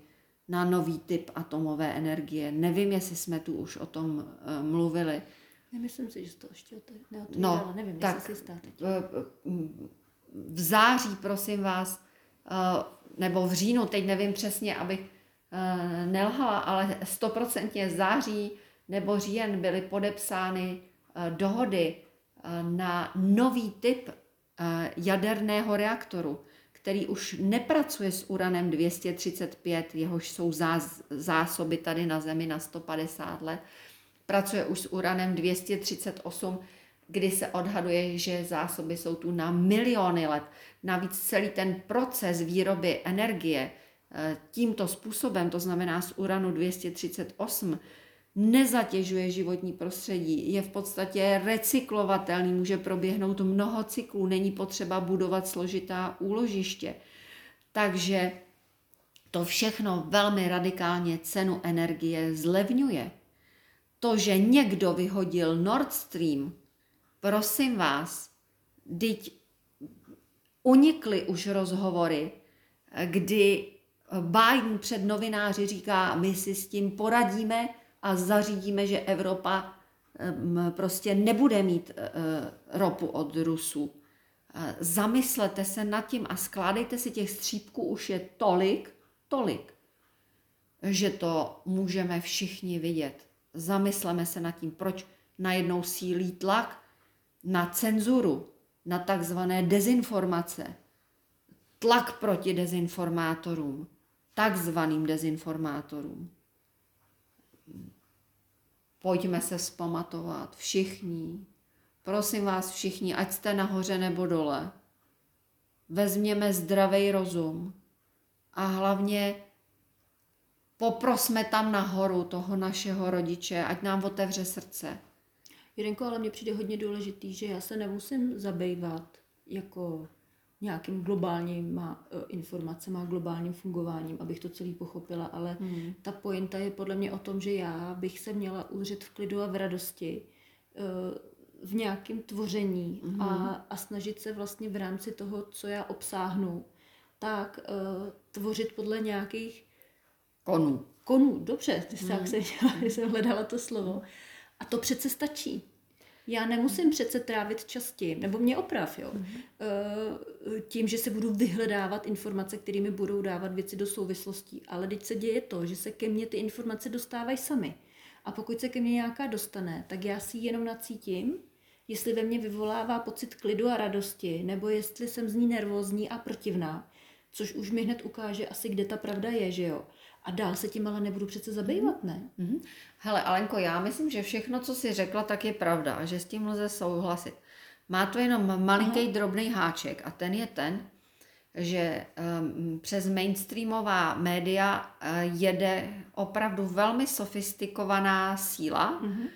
na nový typ atomové energie. Nevím, jestli jsme tu už o tom uh, mluvili. Nemyslím si, že to ještě neotvírala. No, nevím, tak, jestli si teď. V září, prosím vás, uh, nebo v říjnu, teď nevím přesně, abych uh, nelhala, ale stoprocentně září nebo říjen byly podepsány dohody na nový typ eh, jaderného reaktoru, který už nepracuje s uranem 235, jehož jsou zásoby tady na Zemi na 150 let, pracuje už s uranem 238, kdy se odhaduje, že zásoby jsou tu na miliony let. Navíc celý ten proces výroby energie eh, tímto způsobem, to znamená z uranu 238, nezatěžuje životní prostředí, je v podstatě recyklovatelný, může proběhnout mnoho cyklů, není potřeba budovat složitá úložiště. Takže to všechno velmi radikálně cenu energie zlevňuje. To, že někdo vyhodil Nord Stream, prosím vás, teď unikly už rozhovory, kdy Biden před novináři říká, my si s tím poradíme, a zařídíme, že Evropa prostě nebude mít e, e, ropu od Rusů. E, zamyslete se nad tím a skládejte si těch střípků už je tolik, tolik, že to můžeme všichni vidět. Zamysleme se nad tím, proč najednou sílí tlak na cenzuru, na takzvané dezinformace, tlak proti dezinformátorům, takzvaným dezinformátorům. Pojďme se vzpamatovat všichni. Prosím vás všichni, ať jste nahoře nebo dole. Vezměme zdravý rozum a hlavně poprosme tam nahoru toho našeho rodiče, ať nám otevře srdce. Jirenko, ale mně přijde hodně důležitý, že já se nemusím zabývat jako nějakým globálním informacemi a globálním fungováním, abych to celý pochopila, ale hmm. ta pointa je podle mě o tom, že já bych se měla uřit v klidu a v radosti, eh, v nějakém tvoření hmm. a, a snažit se vlastně v rámci toho, co já obsáhnu, tak uh, tvořit podle nějakých konů. Konů, dobře, ty jsi hmm. se dělala, [LAUGHS] jsem hledala to slovo. A to přece stačí. Já nemusím přece trávit čas tím, nebo mě oprav, jo, mm-hmm. tím, že se budu vyhledávat informace, které mi budou dávat věci do souvislostí. Ale teď se děje to, že se ke mně ty informace dostávají sami. A pokud se ke mně nějaká dostane, tak já si ji jenom nacítím, jestli ve mně vyvolává pocit klidu a radosti, nebo jestli jsem z ní nervózní a protivná, což už mi hned ukáže asi, kde ta pravda je, že jo. A dál se tím ale nebudu přece zabývat, ne? Mm-hmm. Hele, Alenko, já myslím, že všechno, co jsi řekla, tak je pravda a že s tím lze souhlasit. Má to jenom malinký drobný háček a ten je ten, že um, přes mainstreamová média uh, jede opravdu velmi sofistikovaná síla mm-hmm.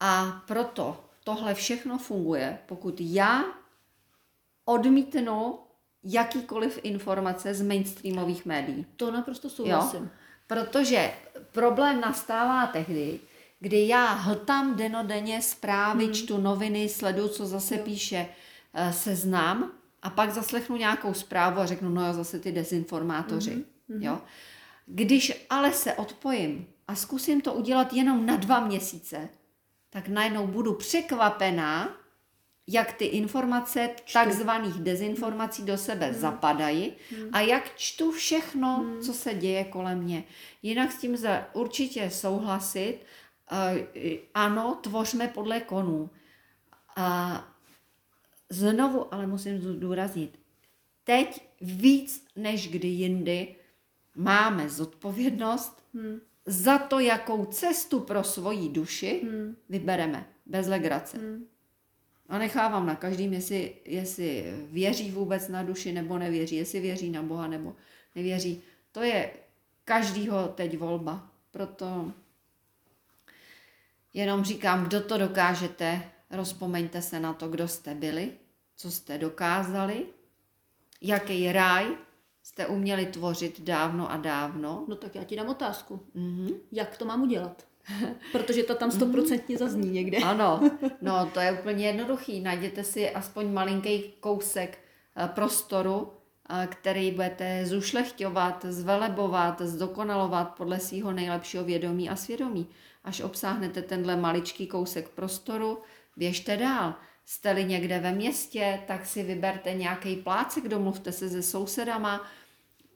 a proto tohle všechno funguje, pokud já odmítnu jakýkoliv informace z mainstreamových médií. To naprosto souhlasím. Jo? Protože problém nastává tehdy, kdy já hltám denodenně zprávy, hmm. čtu noviny, sleduju, co zase jo. píše uh, seznam a pak zaslechnu nějakou zprávu a řeknu, no jo, zase ty dezinformátoři. Hmm. Jo? Když ale se odpojím a zkusím to udělat jenom na dva měsíce, tak najednou budu překvapená, jak ty informace takzvaných dezinformací do sebe hmm. zapadají hmm. a jak čtu všechno, hmm. co se děje kolem mě. Jinak s tím lze určitě souhlasit. Uh, ano, tvořme podle konů. A znovu, ale musím zdůraznit, teď víc než kdy jindy máme zodpovědnost hmm. za to, jakou cestu pro svoji duši hmm. vybereme. Bez legrace. Hmm. A nechávám na každým, jestli, jestli věří vůbec na duši nebo nevěří, jestli věří na Boha nebo nevěří. To je každýho teď volba. Proto jenom říkám, kdo to dokážete, rozpomeňte se na to, kdo jste byli, co jste dokázali, jaký ráj jste uměli tvořit dávno a dávno. No tak já ti dám otázku. Mm-hmm. Jak to mám udělat? [LAUGHS] Protože to tam stoprocentně zazní někde. Ano, no [LAUGHS] to je úplně jednoduchý. Najděte si aspoň malinký kousek eh, prostoru, eh, který budete zušlechťovat, zvelebovat, zdokonalovat podle svého nejlepšího vědomí a svědomí. Až obsáhnete tenhle maličký kousek prostoru, běžte dál. Jste-li někde ve městě, tak si vyberte nějaký plácek, domluvte se se sousedama,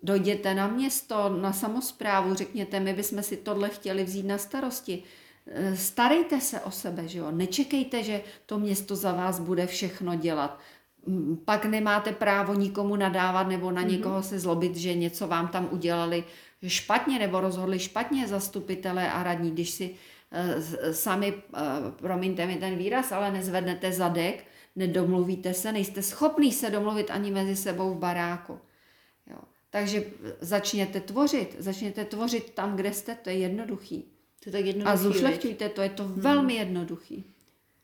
Dojděte na město, na samozprávu, řekněte, my bychom si tohle chtěli vzít na starosti. E, starejte se o sebe, že jo? Nečekejte, že to město za vás bude všechno dělat. Pak nemáte právo nikomu nadávat nebo na mhm. někoho se zlobit, že něco vám tam udělali špatně nebo rozhodli špatně zastupitelé a radní, když si e, sami, e, promiňte mi ten výraz, ale nezvednete zadek, nedomluvíte se, nejste schopný se domluvit ani mezi sebou v baráku. Takže začněte tvořit, začněte tvořit tam, kde jste, to je jednoduchý. To je tak jednoduchý. A zušlechťujte, to je to hmm. velmi jednoduchý.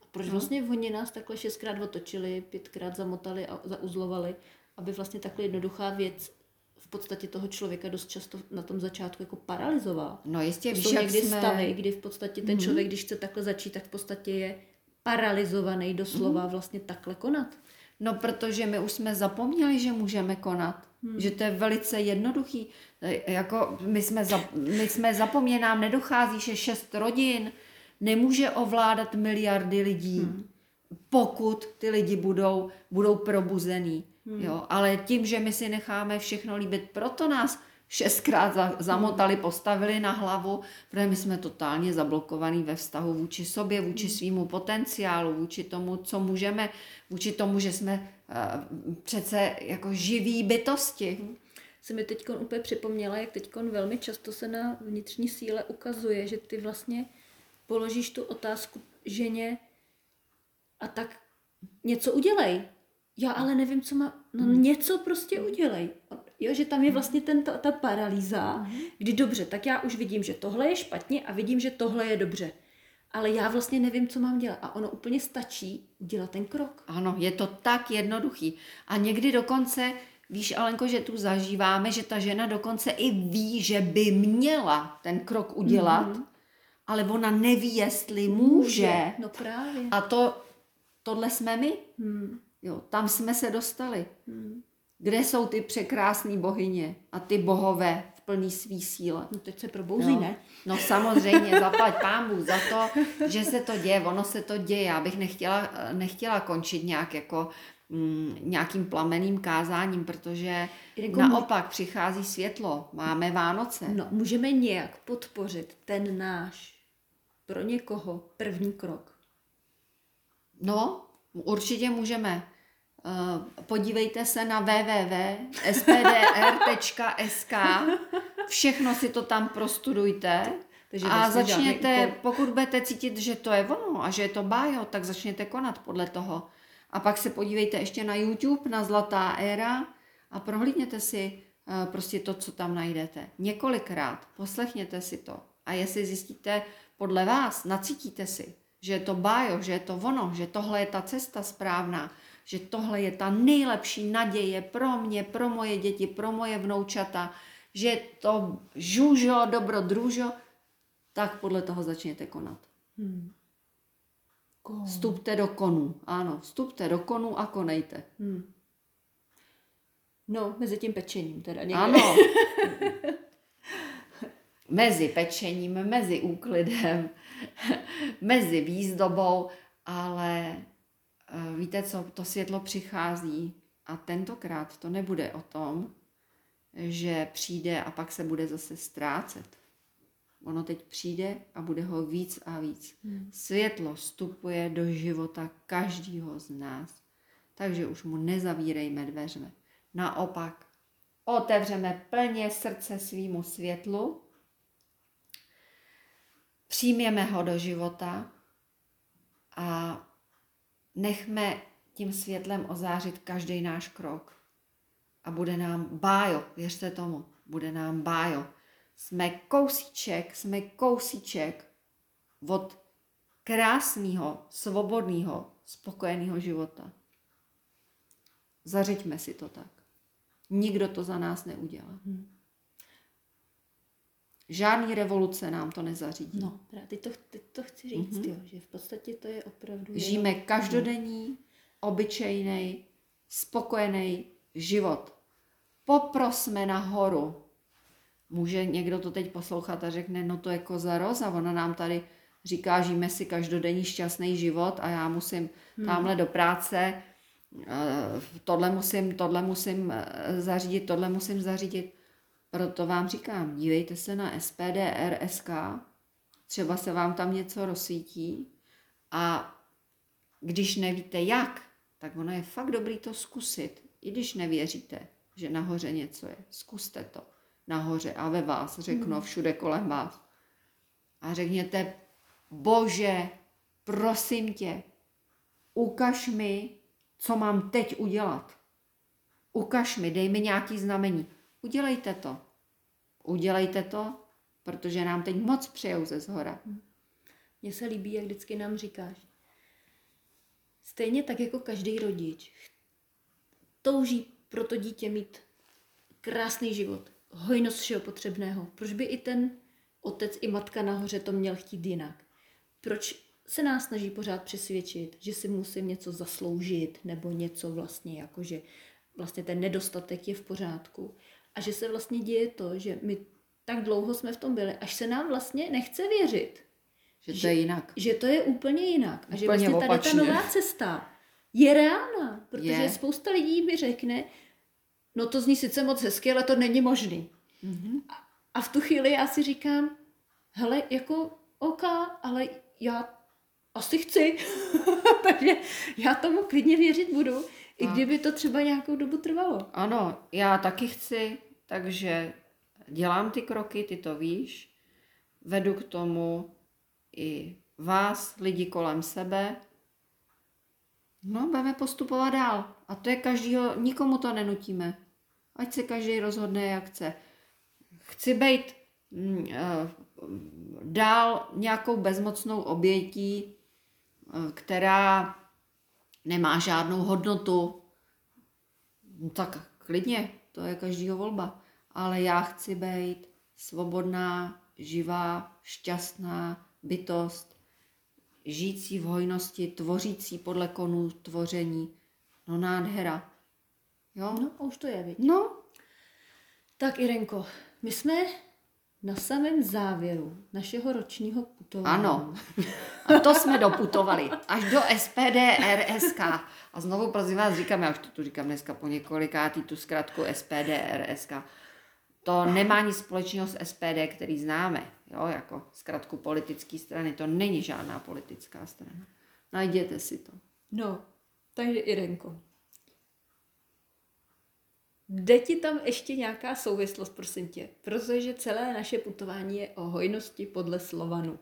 A proč no. vlastně oni nás takhle šestkrát otočili, pětkrát zamotali a zauzlovali, aby vlastně takhle jednoduchá věc v podstatě toho člověka dost často na tom začátku jako paralizovala. No jistě, to jsou někdy jsme... stavy, kdy v podstatě ten mm-hmm. člověk, když chce takhle začít, tak v podstatě je paralizovaný doslova mm-hmm. vlastně takhle konat. No, protože my už jsme zapomněli, že můžeme konat. Hmm. Že to je velice jednoduchý. E, jako my jsme, za, my jsme zapomněli, nám nedochází, že šest rodin nemůže ovládat miliardy lidí, hmm. pokud ty lidi budou, budou probuzený. Hmm. Jo? Ale tím, že my si necháme všechno líbit, proto nás šestkrát za, zamotali, postavili na hlavu, protože my jsme totálně zablokovaní ve vztahu vůči sobě, vůči hmm. svýmu potenciálu, vůči tomu, co můžeme, vůči tomu, že jsme přece jako živí bytosti. Se mi teď úplně připomněla, jak teď velmi často se na vnitřní síle ukazuje, že ty vlastně položíš tu otázku ženě a tak něco udělej. Já ale nevím, co má. No hmm. něco prostě udělej Jo, že tam je vlastně ten, ta, ta paralýza, kdy dobře, tak já už vidím, že tohle je špatně a vidím, že tohle je dobře. Ale já vlastně nevím, co mám dělat. A ono úplně stačí udělat ten krok. Ano, je to tak jednoduchý. A někdy dokonce, víš, Alenko, že tu zažíváme, že ta žena dokonce i ví, že by měla ten krok udělat, mm-hmm. ale ona neví, jestli může. No právě. A to, tohle jsme my. Hmm. Jo, tam jsme se dostali. Hmm. Kde jsou ty překrásné bohyně a ty bohové plný svý síle? No teď se probouzí, Jo. ne? No samozřejmě, zaplať pámbu za to, že se to děje, ono se to děje. Já bych nechtěla, nechtěla končit nějak jako mm, nějakým plameným kázáním, protože Jako naopak přichází světlo, máme Vánoce. No, můžeme nějak podpořit ten náš pro někoho první krok. No, určitě můžeme. Eh, Podívejte se na www.spdr.sk, všechno si to tam prostudujte Takže a vlastně začněte, úkol. pokud budete cítit, že to je ono a že je to bájo, tak začněte konat podle toho. A pak se podívejte ještě na YouTube, na Zlatá éra a prohlídněte si eh, prostě to, co tam najdete. Několikrát, poslechněte si to. A jestli zjistíte podle vás, nacítíte si, že je to bájo, že je to ono, že tohle je ta cesta správná, že tohle je ta nejlepší naděje pro mě, pro moje děti, pro moje vnoučata, že je to žužo, dobro, družo, tak podle toho začněte konat. Hmm. Ko- Vstupte do konů, ano, vstupte do konů a konejte. Hmm. No, mezi tím pečením teda někde. Ano. [LAUGHS] mezi pečením, mezi úklidem, [LAUGHS] mezi výzdobou, ale víte co, to světlo přichází a tentokrát to nebude o tom, že přijde a pak se bude zase ztrácet. Ono teď přijde a bude ho víc a víc. Světlo vstupuje do života každého z nás. Takže už mu nezavírejme dveře. Naopak, otevřeme plně srdce svýmu světlu, přijměme ho do života a nechme tím světlem ozářit každý náš krok. A bude nám bájo, věřte tomu, bude nám bájo. Jsme kousíček, jsme kousíček od krásného, svobodného, spokojeného života. Zařiďme si to tak. Nikdo to za nás neudělá. Žádný revoluce nám to nezařídí. No, právě teď to, teď to chci říct, mm-hmm. jo, že v podstatě to je opravdu... Žijeme jenom- každodenní, obyčejný, spokojený život. Poprosme nahoru. Může někdo to teď poslouchat a řekne, no to je koza roza, ona nám tady říká, žijeme si každodenní šťastný život a já musím hmm. tamhle do práce, eh, tohle musím, tohle musím eh, zařídit, tohle musím zařídit. Proto vám říkám, dívejte se na SPDR.sk, třeba se vám tam něco rozsvítí a když nevíte jak, tak ono je fakt dobrý to zkusit. I když nevěříte, že nahoře něco je. Zkuste to. Nahoře a ve vás, řeknu všude kolem vás. A řekněte, bože, prosím tě, ukaž mi, co mám teď udělat. Ukaž mi, dej mi nějaký znamení. Udělejte to. Udělejte to, protože nám teď moc přejou ze zhora. Mně se líbí, jak vždycky nám říkáš. Stejně tak jako každý rodič touží pro to dítě mít krásný život, hojnost všeho potřebného. Proč by i ten otec i matka nahoře to měl chtít jinak? Proč se nás snaží pořád přesvědčit, že si musím něco zasloužit nebo něco vlastně jako, že vlastně ten nedostatek je v pořádku a že se vlastně děje to, že my tak dlouho jsme v tom byli, až se nám vlastně nechce věřit, Že to je jinak. že to je úplně jinak a že Úplně vlastně tady opačně. ta nová cesta je reálná, protože Je. spousta lidí mi řekne, no to zní sice moc hezky, ale to není možný. Mhm. A, a v tu chvíli já si říkám, hele, jako OK, ale já asi chci, [LAUGHS] takže já tomu klidně věřit budu, i kdyby to třeba nějakou dobu trvalo. Ano, já taky chci, takže dělám ty kroky, ty to víš, vedu k tomu i vás, lidi kolem sebe. No, budeme postupovat dál. A to je každýho, nikomu to nenutíme. Ať se každý rozhodne, jak chce. Chci být mm, eh, dál nějakou bezmocnou obětí, eh, která nemá žádnou hodnotu, no tak klidně, to je každýho volba. Ale já chci být svobodná, živá, šťastná bytost, žijící v hojnosti, tvořící podle konů tvoření. No nádhera. Jo? No, a už to je, viď? No, Tak Irenko, my jsme na samém závěru našeho ročního putování. ano. A to jsme doputovali. Až do SPD RSK. A znovu prosím vás říkám, já už to tu říkám dneska po několikátý, tu zkratku SPD RSK. To nemá nic společného s SPD, který známe, jo, jako zkratku politické strany. To není žádná politická strana. Najděte si to. No, takže Irenko. Jde ti tam ještě nějaká souvislost, prosím tě? Protože celé naše putování je o hojnosti podle Slovanu.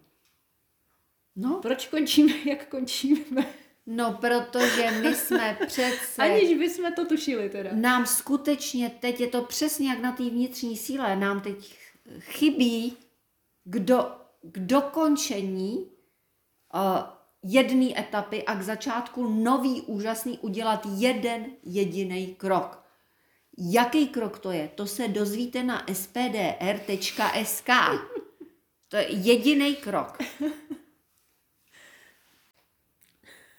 No, Proč končíme, [LAUGHS] jak končíme? no protože my jsme [LAUGHS] přece... Aniž bychom to tušili teda. Nám skutečně teď je to přesně jak na té vnitřní síle, nám teď chybí k, do, k dokončení uh, jedné etapy a k začátku nový úžasný udělat jeden jediný krok. Jaký krok to je? To se dozvíte na spdr.sk. To je jediný krok.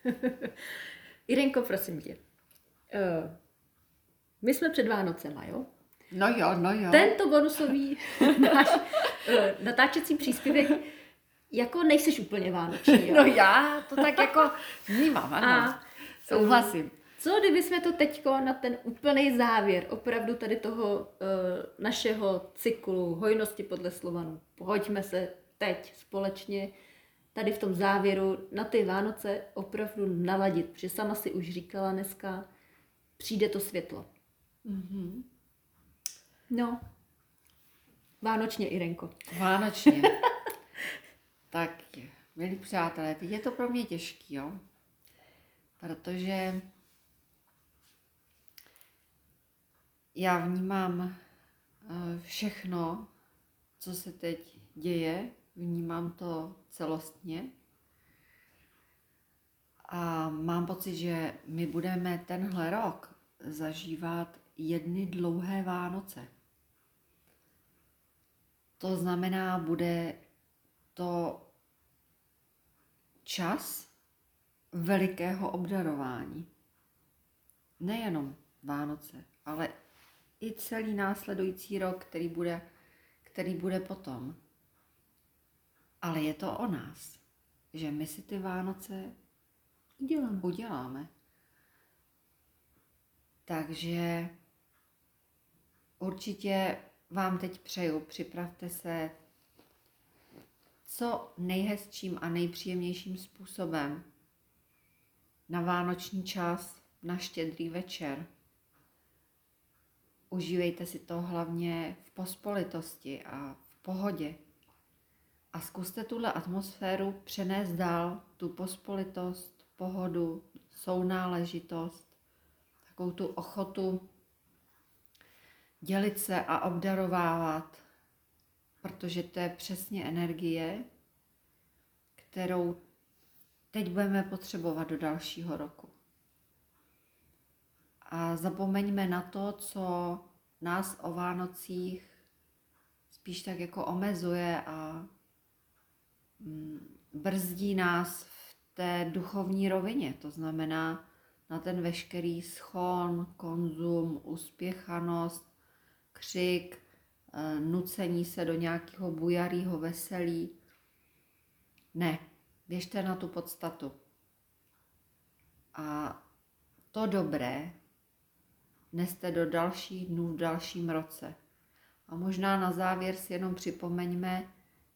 [LAUGHS] Irenko, prosím tě. Uh, my jsme před Vánocema, jo? No jo, no jo. Tento bonusový [LAUGHS] náš uh, natáčecí příspěvek, jako nejseš úplně vánoční, jo? No já to tak jako vnímám, ano. A Souhlasím. Co kdyby jsme to teďko na ten úplný závěr opravdu tady toho uh, našeho cyklu hojnosti podle Slovanu. Pojďme se teď společně tady v tom závěru na ty Vánoce opravdu naladit, protože sama si už říkala dneska, přijde to světlo. Mm-hmm. No, Vánočně, Irenko. Vánočně. [LAUGHS] tak, milí přátelé, teď je to pro mě těžký, jo? Protože já vnímám eh, všechno, co se teď děje, vnímám to celostně. A mám pocit, že my budeme tenhle rok zažívat jedny dlouhé Vánoce. To znamená, bude to čas velikého obdarování. Nejenom Vánoce, ale i celý následující rok, který bude, který bude potom. Ale je to o nás, že my si ty Vánoce Uděláme. uděláme. Takže určitě vám teď přeju, připravte se co nejhezčím a nejpříjemnějším způsobem na vánoční čas, na štědrý večer. Užívejte si to hlavně v pospolitosti a v pohodě. A zkuste tuhle atmosféru přenést dál, tu pospolitost, pohodu, sounáležitost, takovou tu ochotu dělit se a obdarovávat, protože to je přesně energie, kterou teď budeme potřebovat do dalšího roku. A zapomeňme na to, co nás o Vánocích spíš tak jako omezuje a mm, brzdí nás v té duchovní rovině. To znamená na ten veškerý schon, konzum, uspěchanost, křik, eh, nucení se do nějakého bujarého veselí. Ne, běžte na tu podstatu. A to dobré neste do dalších dnů v dalším roce. A možná na závěr si jenom připomeňme,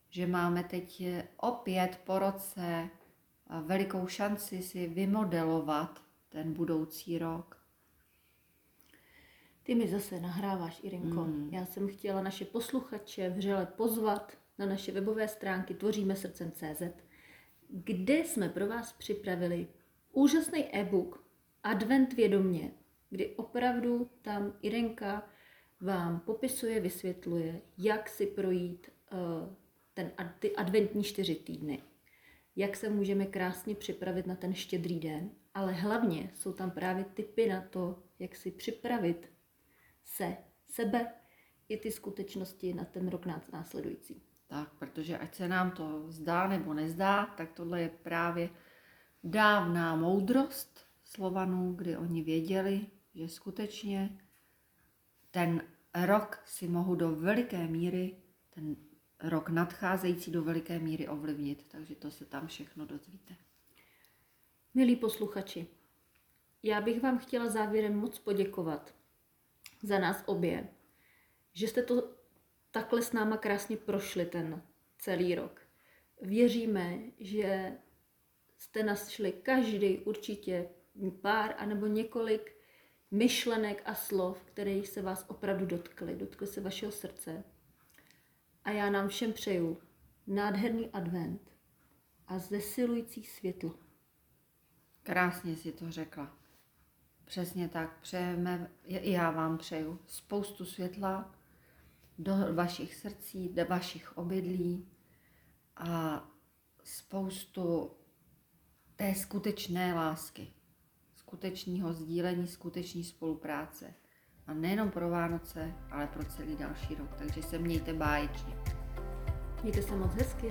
že máme teď opět po roce velikou šanci si vymodelovat ten budoucí rok. Ty mi zase nahráváš, Irenko. Mm. Já jsem chtěla naše posluchače vřele pozvat na naše webové stránky tvoříme srdcem.cz, kde jsme pro vás připravili úžasný e-book Advent vědomě, kdy opravdu tam Irenka vám popisuje, vysvětluje, jak si projít uh, ten, ty adventní čtyři týdny, jak se můžeme krásně připravit na ten štědrý den, ale hlavně jsou tam právě typy na to, jak si připravit se, sebe i ty skutečnosti na ten rok následující. Tak, protože ať se nám to zdá nebo nezdá, tak tohle je právě dávná moudrost Slovanů, kdy oni věděli, že skutečně ten rok si mohu do veliké míry, ten rok nadcházející do veliké míry ovlivnit. Takže to se tam všechno dozvíte. Milí posluchači, já bych vám chtěla závěrem moc poděkovat za nás obě, že jste to takhle s náma krásně prošli ten celý rok. Věříme, že jste našli každý určitě pár anebo několik myšlenek a slov, které se vás opravdu dotkly, dotkly se vašeho srdce. A já nám všem přeju nádherný advent a zesilující světlo. Krásně si to řekla. Přesně tak. Přejeme, já vám přeju spoustu světla do vašich srdcí, do vašich obydlí a spoustu té skutečné lásky, skutečného sdílení, skutečné spolupráce. A nejenom pro Vánoce, ale pro celý další rok. Takže se mějte báječně. Mějte se moc hezky.